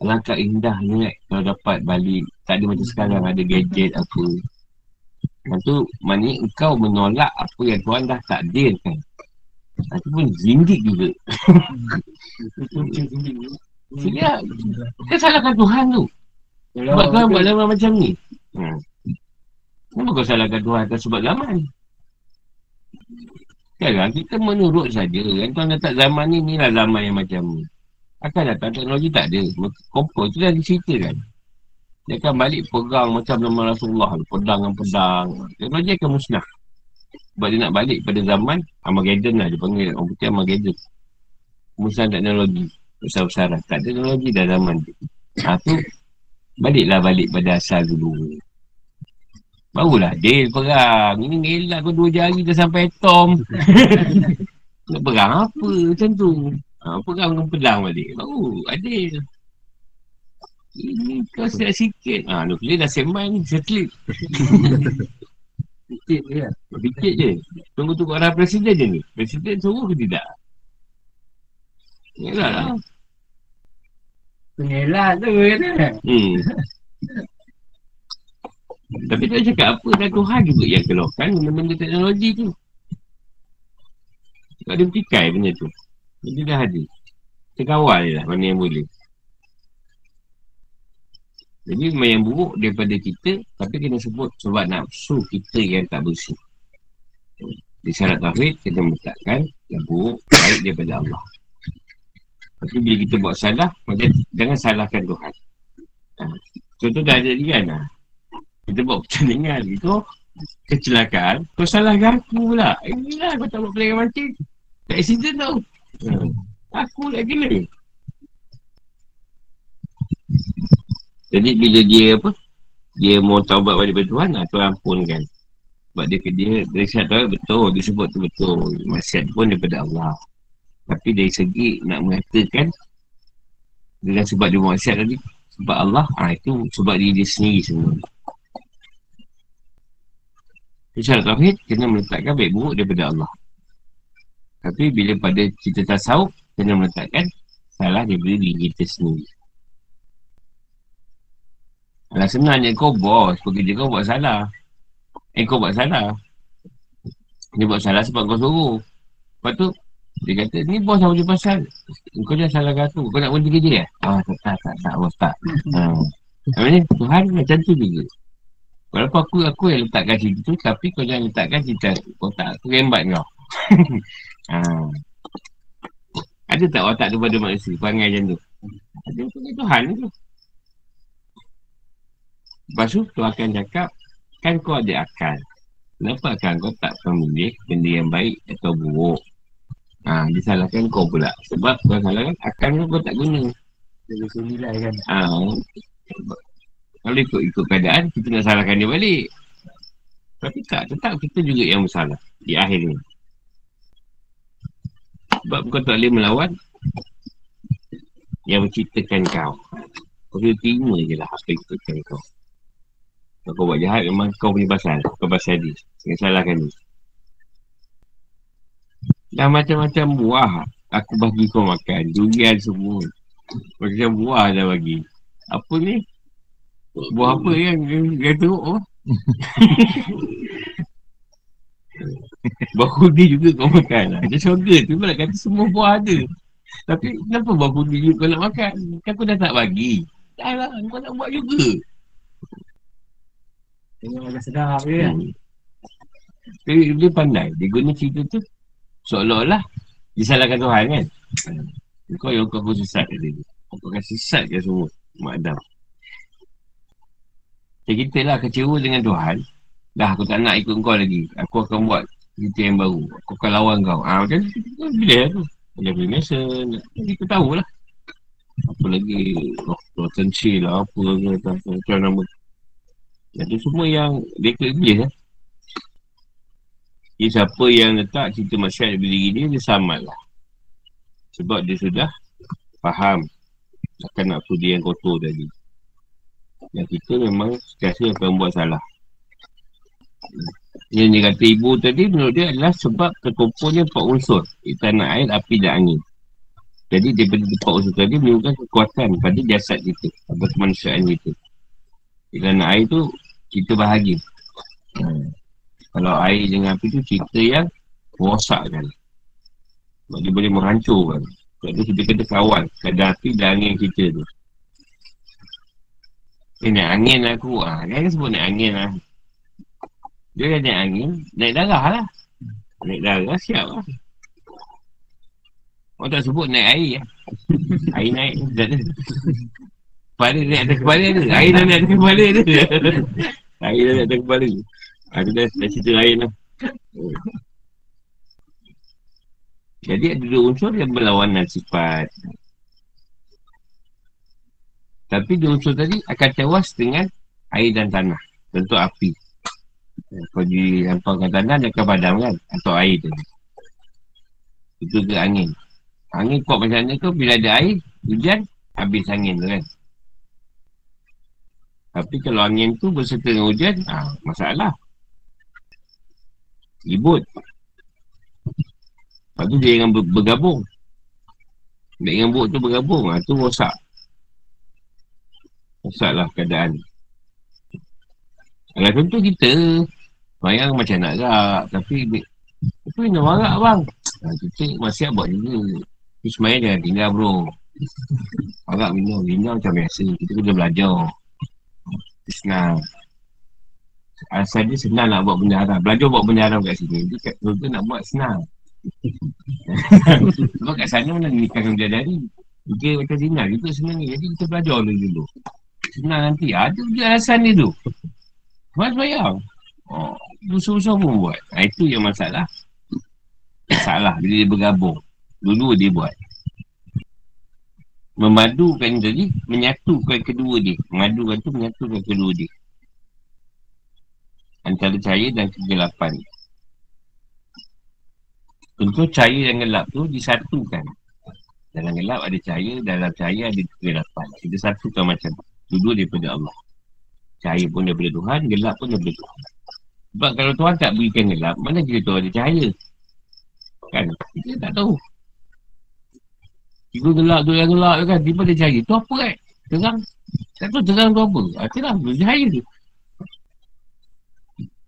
alangkah indahnya kan kalau dapat balik. Tak ada macam sekarang ada gadget apa. Tu, maknanya engkau menolak apa yang Tuhan dah takdirkan. Itu pun zindik juga. [laughs] Ya, kita salahkan Tuhan tu. Sebab Tuhan buat zaman macam ni. Hmm. Kenapa kau salahkan Tuhan atas sebab zaman? Sekarang kita menurut saja. Yang Tuhan letak zaman ni, ni lah zaman yang macam ni. Akan datang teknologi tak ada. Kompor tu dah diceritakan. Dia akan balik pegang macam nama Rasulullah. Pedang dengan pedang. Teknologi akan musnah. Sebab dia nak balik pada zaman Armageddon lah. Dia panggil orang putih Armageddon. Musnah teknologi. Besar-besaran. Tak ada teknologi dah zaman tu. Ha tu. Baliklah balik pada asal dulu. Barulah deal perang. Ini ngelak kau dua jari dah sampai atom. [laughs] Nak perang apa macam tu. Ha, perang dengan pedang balik. Baru adil. Ini kau siap sikit. Ha, nuklear dah sembang ni. Satelit. [laughs] Sikit je lah Sikit je. Tunggu tunggu arah presiden je ni. Presiden suruh ke tidak? Yalah lah. Pengelah tu kan. Hmm. Tapi tak cakap apa dah Tuhan juga yang keluarkan benda-benda teknologi tu. Tak ada petikai benda tu. Jadi dah ada. Kita kawal je lah mana yang boleh. Jadi memang yang buruk daripada kita tapi kena sebut sebab nafsu kita yang tak bersih. Di syarat tauhid kita meletakkan yang buruk baik daripada Allah. Tapi bila kita buat salah, macam jangan salahkan Tuhan. Ha. Contoh dah ada dia lah. Kita buat pertandingan itu kecelakaan, kau salahkan aku pula. Inilah kau tak buat pelayan mancing. Tak accident tau. Ha. Aku lah kena. Jadi bila dia apa, dia mau taubat pada Tuhan, lah, Tuhan ampunkan. Sebab dia, dia dari syarat tahu betul, dia sebut tu betul. Masyarakat pun daripada Allah. Tapi dari segi nak mengatakan dengan sebab dia maksiat tadi sebab Allah ha, itu sebab dia, dia sendiri semua Syarat Tauhid kena meletakkan baik buruk daripada Allah Tapi bila pada kita tasawuf Kena meletakkan salah daripada diri kita sendiri Alah senangnya kau bos Pekerja kau buat salah Eh kau buat salah Dia buat salah sebab kau suruh Lepas tu dia kata, ni bos apa dia pasal? Kau jangan salahkan aku. Kau nak berhenti kerja ya? Ah, tak, tak, tak, tak, bos tak. [laughs] Ha. Maksudnya, Tuhan macam tu juga. Walaupun aku, aku yang letakkan cerita tu, tapi kau jangan letakkan cerita. Kau tak, aku rembat kau. ha. Ada tak otak tu pada manusia, perangai macam tu? Ada punya Tuhan tu. Lepas tu, tu akan cakap, kan kau ada akal. Kenapa akan kau tak memilih benda yang baik atau buruk? Ha, dia salahkan kau pula. Sebab kau salahkan, akan kau tak guna. Dia bisa nilai kan. Ha, kalau ikut, ikut keadaan, kita nak salahkan dia balik. Tapi tak, tetap kita juga yang bersalah di akhir ni. Sebab kau tak boleh melawan yang menciptakan kau. Kau kena terima je lah apa yang menciptakan kau. Kalau kau buat jahat, memang kau punya pasal. Kau pasal dia. Jangan salahkan dia. Dah macam-macam buah. Aku bagi kau makan. Durian semua. Macam buah dah bagi. Apa ni? Buah apa yang Dia teruk oh? [laughs] Buah kudi juga kau makan. Lah Dia syurga tu pula. Kata semua buah ada. Tapi kenapa buah kudi juga kau nak makan? Kan aku dah tak bagi. Dah lah. Kau nak buat juga Tengok agak sedap kan hmm. Dia, dia pandai. Dia guna cerita tu Seolah-olah Disalahkan Tuhan kan. Kau yang kau sesat dia Kau akan sesat ke semua Mak Adam Jadi kita lah kecewa dengan Tuhan. Dah aku tak nak ikut kau lagi. Aku akan buat cerita yang baru. Aku akan lawan kau. Ah Macam tu. Bila tu Macam Freemason Kita tahulah. Apa lagi? Roh tensi lah Apa ke Macam nama Itu semua yang Dia Iblis lah jadi siapa yang letak cerita masyarakat daripada diri dia, dia sama lah. Sebab dia sudah faham akan nak dia yang kotor tadi. Yang kita memang sekasa akan buat salah. Yang dia kata ibu tadi menurut dia adalah sebab terkumpulnya empat unsur. Tanah air, api dan angin. Jadi daripada empat unsur tadi menimbulkan kekuatan pada jasad kita. Atau kemanusiaan kita. Tanah air tu kita bahagia. Hmm. Kalau air dengan api tu cerita yang merosakkan. Sebab dia boleh menghancurkan. Sebab tu kita kena kawal kadar api dan angin kita tu. Eh, naik angin lah aku. Dia kan sebut naik angin lah. Dia kan naik angin, naik darah lah. Naik darah, siap lah. Orang tak sebut naik air lah. air naik, tak ada. Kepala naik atas kepala tu. Air dah atas kepala tu. air dah atas kepala tu. Aku dah, dah cerita lain lah. Jadi ada dua unsur yang berlawanan sifat. Tapi dua unsur tadi akan tewas dengan air dan tanah. Tentu api. Kalau dilampaukan tanah, dia akan padam kan? Atau air tu. Itu ke angin. Angin kuat macam mana tu, bila ada air, hujan, habis angin tu kan? Tapi kalau angin tu berserta dengan hujan, ha, masalah. Ribut Lepas tu dia yang bergabung Baik dengan buruk tu bergabung. Ha, tu rosak. Rosaklah keadaan. Kalau contoh kita, bayang macam nak gerak. Tapi, tapi nak marah bang. Ha, kita masih buat juga. Sebenarnya jangan tinggal bro. Agak minum, minum macam biasa. Kita kena belajar. Senang. Asal dia senang nak buat benda haram. Belajar buat benda haram kat sini. Dia kat tu nak buat senang. [laughs] Sebab kat sana mana nikahkan bidadari. Dia macam zina juga senang. Jadi kita belajar dulu dulu. Senang nanti. Ada je alasan dia tu. Mas bayang. Oh, susah-susah pun buat. Ha, itu yang masalah. Salah bila dia bergabung. Dulu dia buat. Memadukan tadi, menyatukan kedua dia. Memadukan tu menyatukan kedua dia. Antara cahaya dan kegelapan. Tentu cahaya dan gelap tu disatukan. Dalam gelap ada cahaya, dalam cahaya ada kegelapan. Kita satukan macam tu. Dua daripada Allah. Cahaya pun daripada Tuhan, gelap pun daripada Tuhan. Sebab kalau Tuhan tak berikan gelap, mana kita tahu ada cahaya? Kan? Kita tak tahu. Tiga gelap tu yang gelap kan, tiba ada cahaya. Tu apa kan? Terang. Tak tahu terang tu apa. Ah, terang tu, cahaya tu.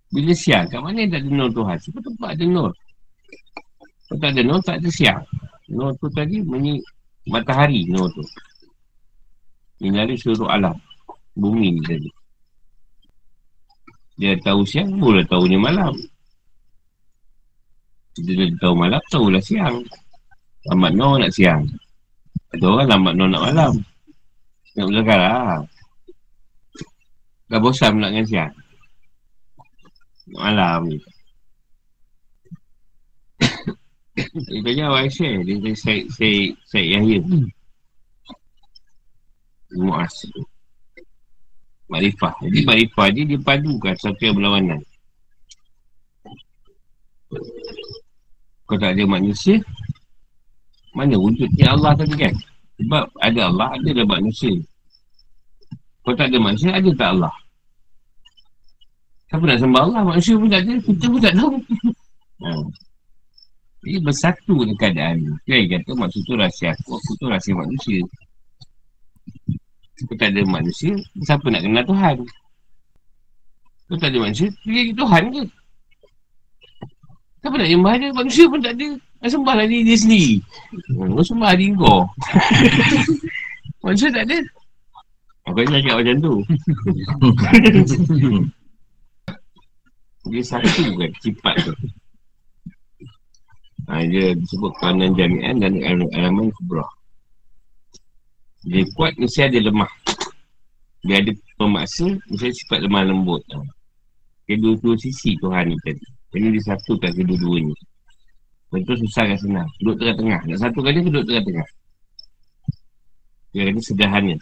Bila siang, kat mana tak ada nur Tuhan? Sebab tempat ada nur. Kalau tak ada nur, tak ada siang. Nur tu tadi, bunyi matahari nur tu. Ini seluruh alam. Bumi ni tadi. Dia tahu siang, boleh tahunya malam. Dia tahu malam, tahulah siang. Lambat no nak siang. Ada orang lambat no nak malam. Nak belakang lah. Dah bosan nak dengan siang. Malam ni. [coughs] Dia tanya awak share. Dia tanya saya, saya, saya Yahya. Mu'as. Marifah. Jadi Marifah ni dia padukan satu yang berlawanan. Kau tak ada manusia, mana wujudnya Allah tadi kan? Sebab ada Allah, ada ada manusia. Kau tak ada manusia, ada tak Allah? Siapa nak sembah Allah? Manusia pun tak ada, kita pun tak tahu. [laughs] ha. Jadi bersatu dengan keadaan ni. Dia kata maksud tu rahsia aku, aku tu rahsia manusia. Kau tak ada manusia, siapa nak kenal Tuhan? Kau tak ada manusia, dia Tuhan ke? Siapa nak sembah dia? Manusia pun tak ada. Nak sembah lah dia, dia sendiri. Kau sembah diri kau. [laughs] manusia tak ada. Kau nak cakap macam tu. [laughs] dia satu kan, sifat tu. Ha, dia disebut kanan jami'an dan alaman kubrah. Dia kuat mesti ada lemah. Dia ada pemaksa mesti sifat lemah lembut. Kedua-dua sisi Tuhan ni tadi. Jadi dia satukan kedua-duanya. Betul susah kan senang. Duduk tengah-tengah. Nak satukan dia duduk tengah-tengah. Dia kata sederhana.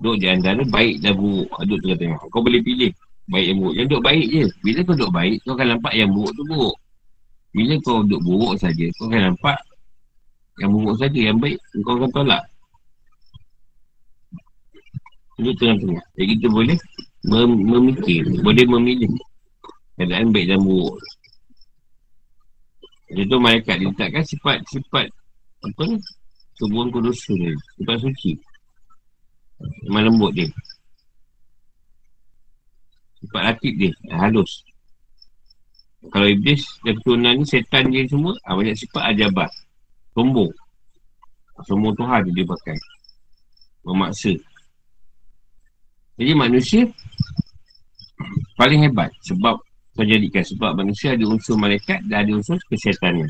Duduk di antara baik dan buruk. Duduk tengah-tengah. Kau boleh pilih baik yang buruk. Yang duduk baik je. Bila kau duduk baik, kau akan nampak yang buruk tu buruk. Bila kau duduk buruk saja, kau akan nampak yang buruk saja. Yang baik, kau akan tolak. Duduk tengah-tengah. Jadi kita boleh mem- memikir, boleh memilih keadaan baik dan buruk. Tu malaikat diletakkan sifat-sifat apa ni? Tubuhan kudus ni. Sifat suci. Lemah lembut dia. Sifat latif dia. Halus. Kalau iblis dan keturunan ni, setan dia semua, ah, banyak sifat ajabat. Sombong. Sombong Tuhan dia pakai. Memaksa. Jadi manusia paling hebat sebab kau jadikan sebab manusia ada unsur malaikat dan ada unsur kesihatan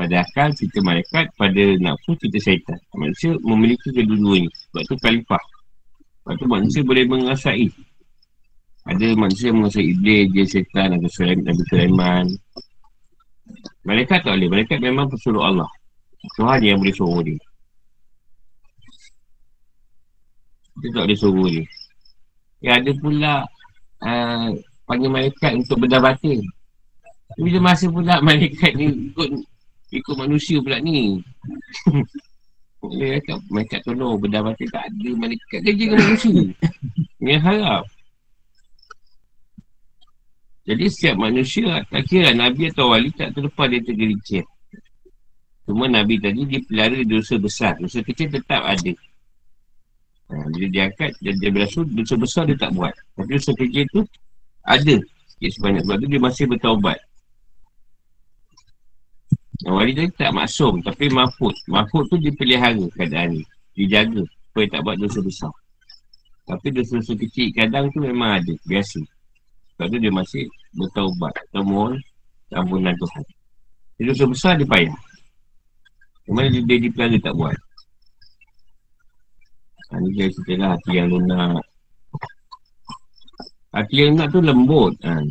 pada akal kita malaikat pada nafsu kita syaitan. Manusia memiliki kedua-duanya. Sebab tu kalifah sebab tu manusia boleh menguasai. Ada manusia yang menguasai iblis dia syaitan Nabi Sulaiman Nabi Sulaiman. Malaikat tak boleh. Malaikat memang pesuruh Allah. Tuhan yang boleh suruh dia. Dia tak boleh suruh dia. Ya ada pula uh, panggil malaikat untuk bedah batin. Bila masa pula malaikat ni ikut ikut manusia pula ni. [laughs] Dia kata malaikat tolong bedah batin tak ada malaikat kerja dengan manusia. Yang harap. Jadi setiap manusia tak kira Nabi atau wali tak terlepas dia tergelincir. Cuma Nabi tadi dia pelara dosa besar. Dosa kecil tetap ada. Ha, bila dia angkat, dia, dia berasa dosa besar dia tak buat. Tapi dosa kecil tu ada. Sikit sebanyak. Sebab tu dia masih bertaubat. Yang wali tadi tak maksum. Tapi mahfud. Mahfud tu dia pelihara keadaan ni. Dia jaga. Supaya tak buat dosa besar. Tapi dosa-dosa kecil kadang tu memang ada. Biasa. Sebab tu dia masih bertaubat. Temuan ampunan Tuhan. Jadi dosa besar dia payah. Cuma dia, dia dipelana tak buat. Ha, ni dia cerita lah hati yang lunak. Hati yang lunak tu lembut. Ha,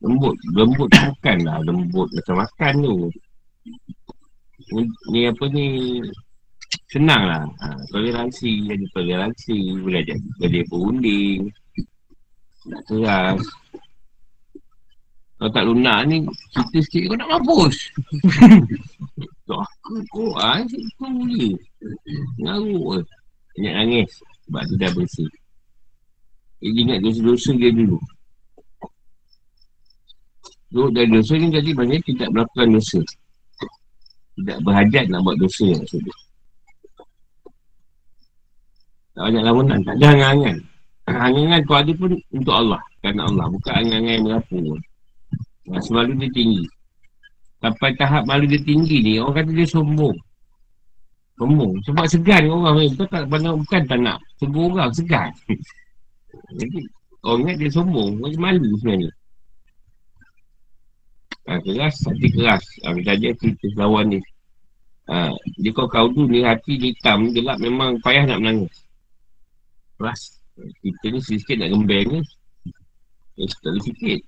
lembut. Lembut makan lah. Lembut macam makan tu. Ni, apa ni. Senang lah. Ha, toleransi. Jadi toleransi. Boleh jadi. Boleh berunding. Nak keras. Kalau tak lunak ni, cerita sikit kau nak mampus. [laughs] Tak aku kau, ah, kau boleh. Ngaruk. Banyak nangis. Sebab tu dah bersih. Dia ingat dosa-dosa dia dulu. Dulu dari dosa ni jadi banyak tidak melakukan dosa. Tidak berhajat nak buat dosa yang maksudnya. Tak banyak lamunan. Tak ada angan-angan. Angan-angan kau ada pun untuk Allah. Kerana Allah. Bukan angan-angan yang merapu pun. Rasa malu dia tinggi. Sampai tahap malu dia tinggi ni, orang kata dia sombong. Sombong. Sebab segan orang ni. Kau tak pandang bukan tak nak. Semua orang segan. [laughs] Jadi, orang ingat dia sombong. Macam malu sebenarnya. Ha, keras, hati keras. Ha, kita aja cerita lawan ni. Ha, dia kau kau tu ni hati dia hitam, gelap memang payah nak menangis. Keras. Kita ni sikit nak gembeng ni. Eh, tak ada sikit.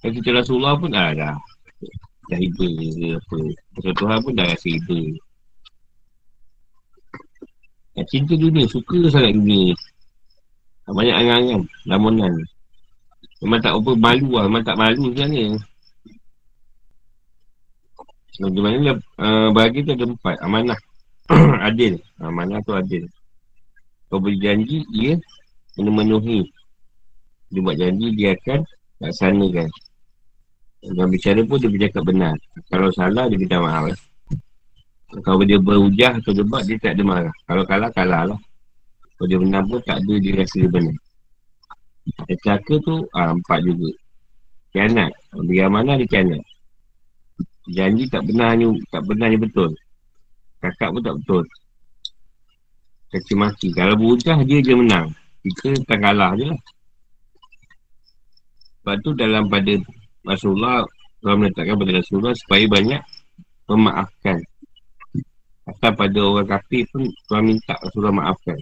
Kan kita Rasulullah pun dah dah dah iba ke apa. Pasal Tuhan pun dah rasa iba. Ya, cinta dunia, suka sangat dunia ni. Banyak angan-angan, lamunan. Memang tak apa malu lah, memang tak malu sebenarnya. Di mana uh, bagi tu ada empat, amanah. [clears throat] adil, amanah tu adil. Kau berjanji, ia memenuhi. Dia buat janji, dia akan laksanakan. Dalam bicara pun dia bercakap benar. Kalau salah, dia minta maaf. Eh. Kalau dia berhujah atau debat, dia tak ada marah. Kalau kalah, kalah lah. Kalau dia benar pun, tak ada dia rasa dia benar. Caka tu, ah, empat juga. Kianat. Biar mana dia kianat. Janji tak benar ni, tak benar ni betul. Kakak pun tak betul. Caci maki. Kalau berhujah, dia je menang. Kita tak kalah je lah. Sebab tu dalam pada Rasulullah telah meletakkan pada Rasulullah supaya banyak memaafkan. Atau pada orang kafir pun Tuhan minta Rasulullah maafkan.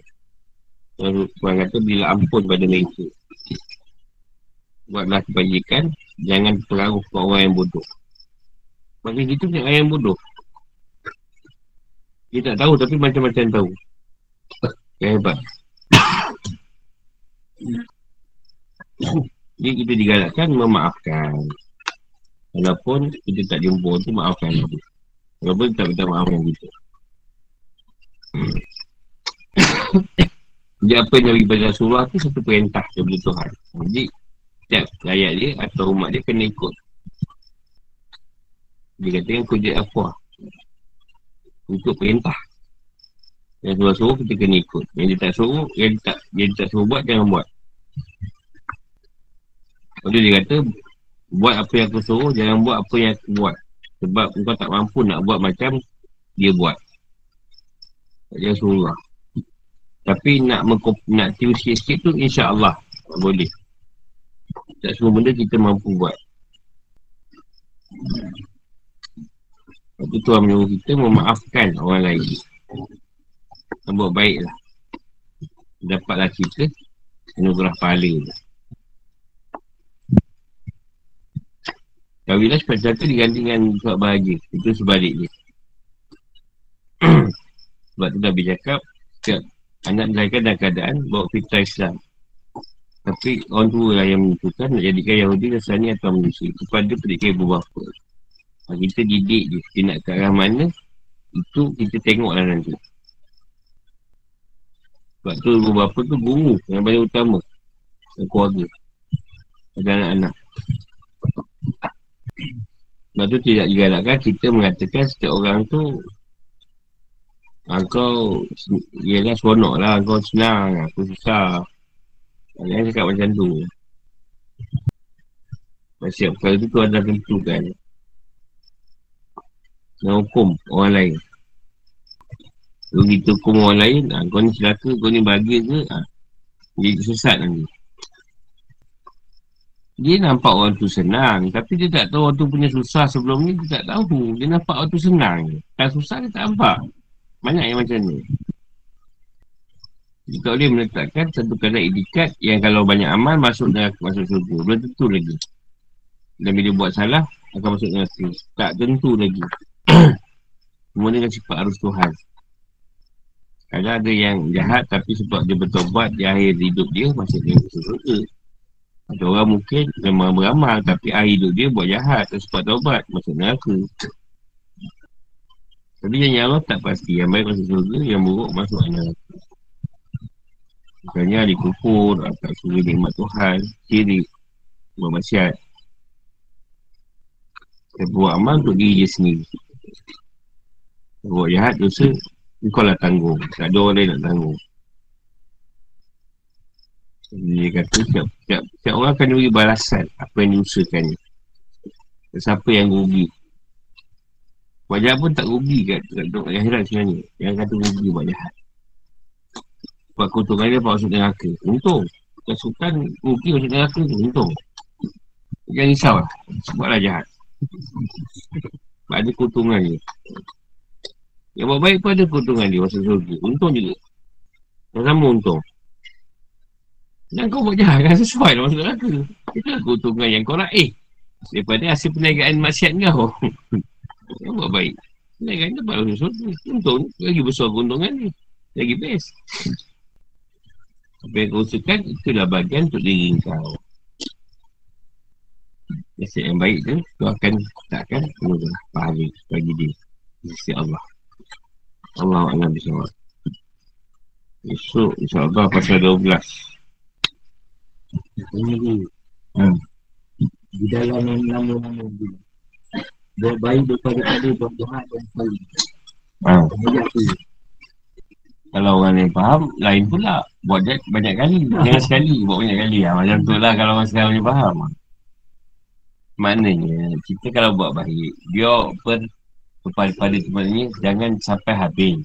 Tuhan kata bila ampun pada mereka. Buatlah kebajikan, jangan pengaruh ke orang yang bodoh. Maksudnya kita punya orang yang bodoh. Dia tak tahu tapi macam-macam tahu. Yang hebat. [coughs] Jadi kita digalakkan memaafkan. Walaupun kita tak jumpa tu maafkan dia. Walaupun tak minta maafkan kita. [coughs] Jadi apa yang Bada Rasulullah tu satu perintah daripada Tuhan. Jadi setiap rakyat dia atau umat dia kena ikut. Dia kata kerja apa? Untuk perintah. Yang suruh-suruh kita kena ikut. Yang dia tak suruh, yang dia tak, yang dia tak suruh buat, jangan buat. Lepas dia kata Buat apa yang aku suruh Jangan buat apa yang aku buat Sebab kau tak mampu nak buat macam Dia buat Dia suruh lah Tapi nak mengkop- nak tiru sikit-sikit tu InsyaAllah Boleh. Tak semua benda kita mampu buat. Lepas Tuhan menyuruh kita memaafkan orang lain. Buat baik lah. Dapatlah kita Anugerah pahala. Lah Kahwinlah sepatutnya tu diganti dengan surat bahagia. Itu sebaliknya. [clears throat] Sebab tu Nabi cakap, setiap anak dilahirkan dalam keadaan bawa fitrah Islam. Tapi orang tua lah yang menentukan nak jadikan Yahudi, Nasrani atau manusia. Kepada pendidikan ibu bapa. Kalau kita didik je, dia nak ke arah mana, itu kita tengoklah nanti. Sebab tu ibu bapa tu guru yang paling utama. Keluarga. Ada anak-anak. Sebab tu tidak digalakkan kita mengatakan setiap orang tu ah, kau ialah seronok lah, kau senang, aku susah. Jangan cakap macam tu. Masih perkara tu Tuhan dah tentukan. Dan hukum orang lain. Kalau kita hukum orang lain, ha, kau ni celaka, kau ni bahagia ke, ha, dia sesat nanti. Dia nampak orang tu senang, tapi dia tak tahu orang tu punya susah sebelum ni, dia tak tahu. Dia nampak orang tu senang. Tak susah, dia tak nampak. Banyak yang macam ni. Kita boleh meletakkan satu kadar idikat yang kalau banyak amal masuk dalam masuk surga. Belum tentu lagi. Dan bila buat salah, akan masuk neraka. Tak tentu lagi. [clears throat] Semua dengan sifat arus Tuhan. Kadang ada yang jahat tapi sebab dia bertobat di akhir hidup dia masuk dia surga. Ada orang mungkin memang beramal tapi akhir hidup dia buat jahat sebab tobat masuk neraka. Tapi yang Allah tak pasti. Yang baik masuk surga, yang buruk masuk neraka. Misalnya ada kufur, tak suruh nikmat Tuhan, sirik, buat masyarakat. Dia buat amal untuk diri dia sendiri Buat jahat dosa Kau lah tanggung Tak ada orang lain nak tanggung Dia kata Setiap, setiap, setiap orang akan beri balasan Apa yang diusahakan Siapa yang rugi Buat jahat pun tak rugi kat Untuk akhirat sebenarnya Yang kata rugi buat jahat Sebab keuntungan dia masuk neraka Untung Kesukan rugi masuk neraka tu Untung Jangan risau lah Sebablah jahat sebab ada keuntungan dia. Yang buat baik pun ada keuntungan dia masa surga. Untung juga. Yang sama untung. Dan kau buat jahat kan sesuai lah masuk neraka. Itu keuntungan yang kau raih. Daripada hasil perniagaan maksiat kau. [laughs] yang buat baik. Perniagaan tu dapat masuk surga. Untung. Lagi besar keuntungan ni. Lagi best. Apa yang kau usahakan, itulah bagian untuk diri kau. Nasib yang baik tu Tu akan takkan Mudah pahala bagi dia Sisi Allah Allah Allah bersama Esok insyaAllah pasal 12 Ini dia hmm. Di dalam nama-nama dia Buat baik daripada tadi Buat jahat dan sekali ha. Kalau orang yang faham Lain pula. Buat jahat banyak kali. Jangan sekali Buat banyak kali. Ha. Macam tu lah Kalau orang sekarang boleh faham. Maknanya kita kalau buat baik Dia ber Kepada temannya Jangan sampai habis.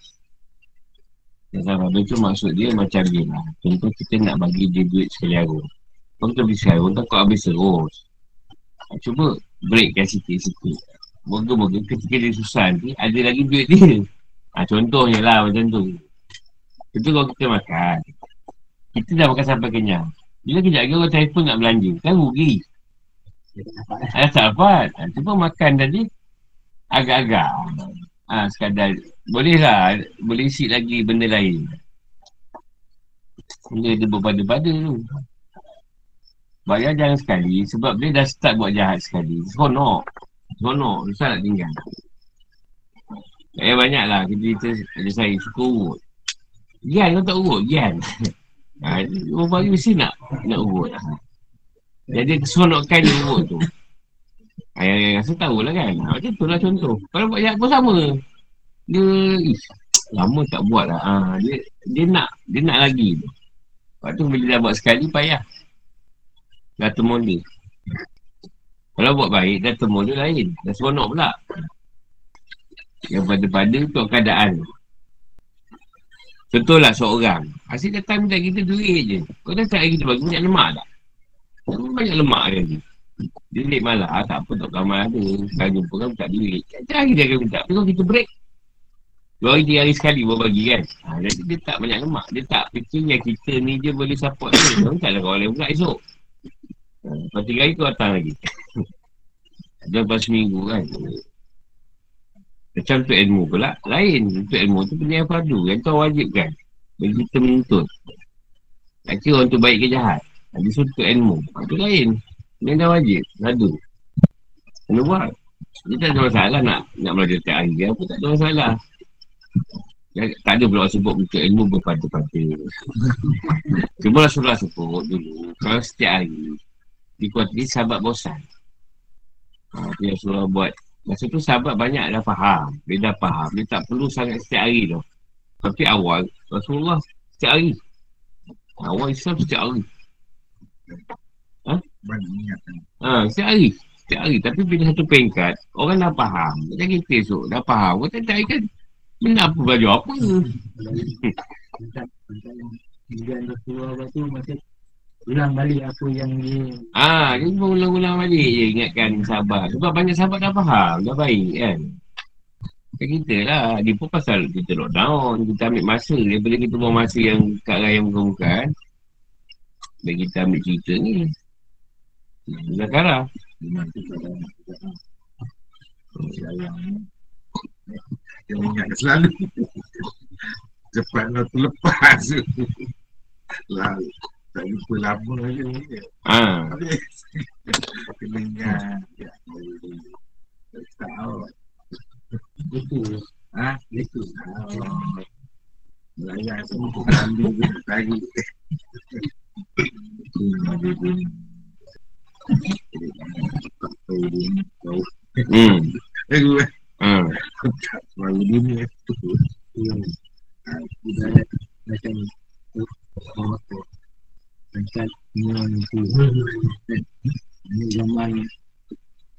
Jangan sampai habis tu maksud dia macam ni lah. Contoh kita nak bagi dia duit sekali hari. Kau tak bisa Kau takut habis terus. Ha, Cuba breakkan sikit-sikit Moga-moga ketika dia susah nanti Ada lagi duit dia ha, Contohnya lah macam tu Itu kalau kita makan Kita dah makan sampai kenyang Bila kejap lagi orang telefon nak belanja Kan rugi saya tak dapat. Ha, cuba makan tadi. Agak-agak. Ha, sekadar. Boleh lah. Boleh isi lagi benda lain. Benda dia berpada-pada tu. Bayar jangan sekali. Sebab dia dah start buat jahat sekali. Seronok. Seronok. Susah nak tinggal. Eh banyak lah. Kita ada saya suka urut. Gian kau tak urut. Gian. [laughs] Ha, orang bagi mesti nak nak urut. Jadi keseronokan dia urut tu Ayah yang rasa tahu lah kan ha, Macam tu lah contoh Kalau buat jahat pun sama Dia ish, Lama tak buat lah ha, dia, dia nak Dia nak lagi Lepas tu bila dah buat sekali payah Dah temui dia Kalau buat baik dah temui dia lain Dah seronok pula Yang pada-pada untuk keadaan Contohlah seorang Asyik datang minta kita duit je Kau dah cakap kita bagi banyak lemak tak banyak lemak dia ni. Dia duit malah, ah, tak apa tak kamar ada. Saya jumpa kan tak duit. Cari dia akan minta. Kalau kita break, dua hari, hari sekali baru bagi kan. Ha, jadi dia tak banyak lemak. Dia tak fikir yang kita ni je boleh support dia. Dia tak lah kawan lain pula esok. Ha, lepas tiga hari tu datang lagi. Ada lepas seminggu kan. Macam tu ilmu pula. Lain. Untuk ilmu tu punya yang fardu. Yang tu wajib kan. Bagi kita menuntut. Tak kira orang tu baik ke jahat. Dia suka ilmu. Itu lain. Dia dah wajib. Sadu. Kena buat. Dia tak ada masalah nak nak belajar tiap hari. Apa tak ada masalah. Ya, tak ada pula sebut untuk ilmu berpada-pada. [laughs] Cuma Rasulullah sebut dulu. Kalau setiap hari. Di kuat ni sahabat bosan. Ha, Rasulullah buat Masa tu sahabat banyak dah faham. Dia dah faham. Dia tak perlu sangat setiap hari tu. Tapi awal, Rasulullah setiap hari. Awal Islam setiap hari. Ingatkan. Ha, setiap hari. Setiap hari. Tapi bila satu peringkat, orang dah faham. Macam kita esok, dah faham. Orang tak tahu kan, benda apa baju apa. Yang Kemudian lepas tu Masa Ulang balik apa yang dia Ah, dia cuma ulang-ulang balik je ingatkan sahabat. Sebab banyak sahabat dah faham, dah baik kan. Macam kita lah, dia pun pasal kita lockdown, kita ambil masa. Daripada kita buang masa yang kat raya muka-muka kan. Dan kita ambil cerita ni. Zakara. Memang tu kalau nak cakap, ah, sayang ni. Yang ingat selalu. Cepat nak terlepas. Lalu. Tak lupa lama je. Ha. Habis. Kena ingat. Ya, Tak tahu. Itu Ha? Itu. Oh. Melayan semua tu ambil je tarik. Hmm. Eh, Ha. tak selalu dia ni. yang Ibarat Macam Oh apa Angkat Semua itu Ini zaman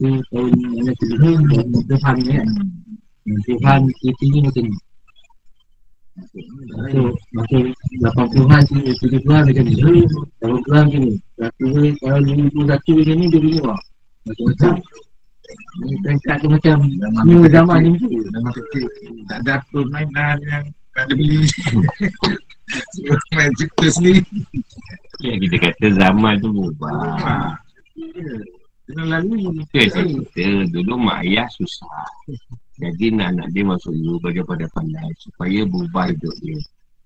Tu tahun Mana tu Tuhan ni kan Tuhan Itu ni macam ni? So Masa 80-an sini 70-an macam ni? 80-an macam ni? Satu ni Kalau 2001 macam ni Dia punya wah Macam-macam. Ni peringkat tu macam New zaman ni. Tu Nama kecil. Tak ada permainan yang Tak ada beli. [laughs] Main cerita sendiri Ya, kita kata zaman tu berubah. lalu Kita cerita dulu mak ayah susah. Jadi nak anak dia masuk you bagi pada pandai supaya berubah hidup dia.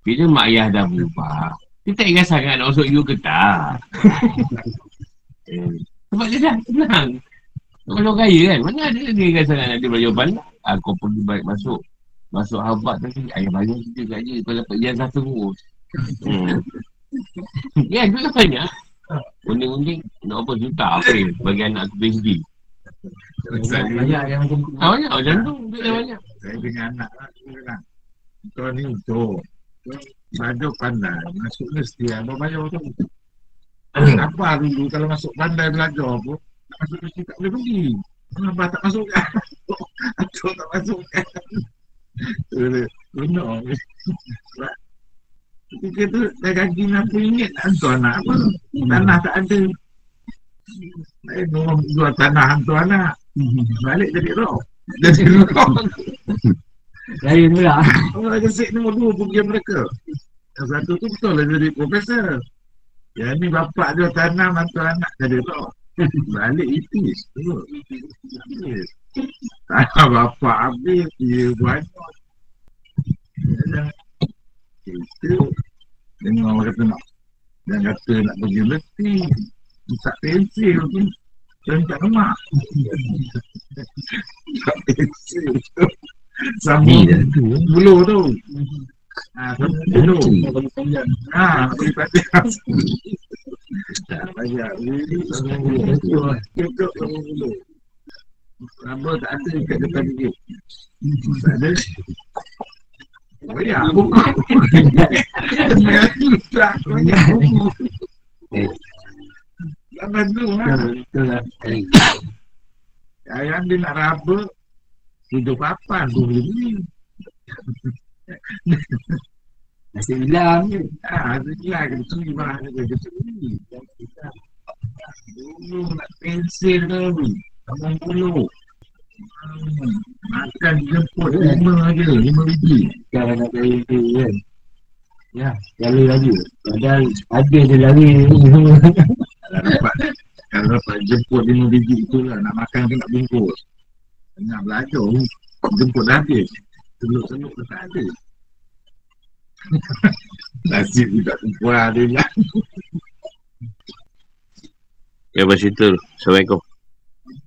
Bila mak ayah dah berubah, dia tak ingat sangat nak masuk you ke tak. eh, sebab dia dah tenang. Masuk kaya kan? Mana ada dia ingat sangat nak dia belajar pandai. Ah, kau pergi balik masuk. Masuk Harvard tadi, ayah banyak kita kat dia. Kau dapat ijazah terus. Hmm. Ya, duit kan banyak. Unding-unding nak apa juta apa ya bagi anak aku PhD. Saya Banyak yang macam tu Ah, banyak macam tu. Duit dah banyak. Saya dengan anak lah bilang Kau ni untuk Baju pandai Masuk mesti Abang bayar tu Apa dulu Kalau masuk pandai belajar pun Tak masuk mesti tak boleh pergi Kenapa tak masuk [laughs] kan Atau tak masuk [laughs] kan Benar [laughs] Sebab Ketika tu Dah gaji RM60 Tak hantar anak apa Tanah tak ada Eh, orang jual tanah hantar anak Balik jadi roh Jadi [laughs] roh Lain pula Orang kesik nombor dua pergi mereka. Yang satu tu betul lah jadi profesor. Yang ni bapak dia tanam hantu anak jadi tau. Balik itis. tu. Itis. Tanah bapak habis, dia banyak. Dan Kita dengar orang kata nak dan kata nak pergi mesti tak pensil tu dan tak lemak tak pensil sambung dah tu. buluh tu. Ha, sambung buluh. Ha, beri pasal. Tak payah. Ini sambung buluh. Cukup sambung buluh. Apa tak ada kat depan dia. Tak ada. Ya, buku. Tak banyak buku. Tak bantu lah. Betul lah Yang dia nak raba, hidup apa tu boleh beli. Masih hilang je Ah, ada dia kena curi barang dia kena curi. Dulu nak pensil tu, sambung bulu. Hmm, makan jemput lima je, lima biji. Sekarang nak cari tu kan Ya, cari lagi Padahal ada je lari Kalau dapat, kalau dapat jemput lima biji tu lah, nak makan ke nak bungkus. Nak belajar, jemput dah habis. Seluk-seluk tu tak ada. [laughs] Nasib budak perempuan dia lah. Ya, bersitu. Assalamualaikum.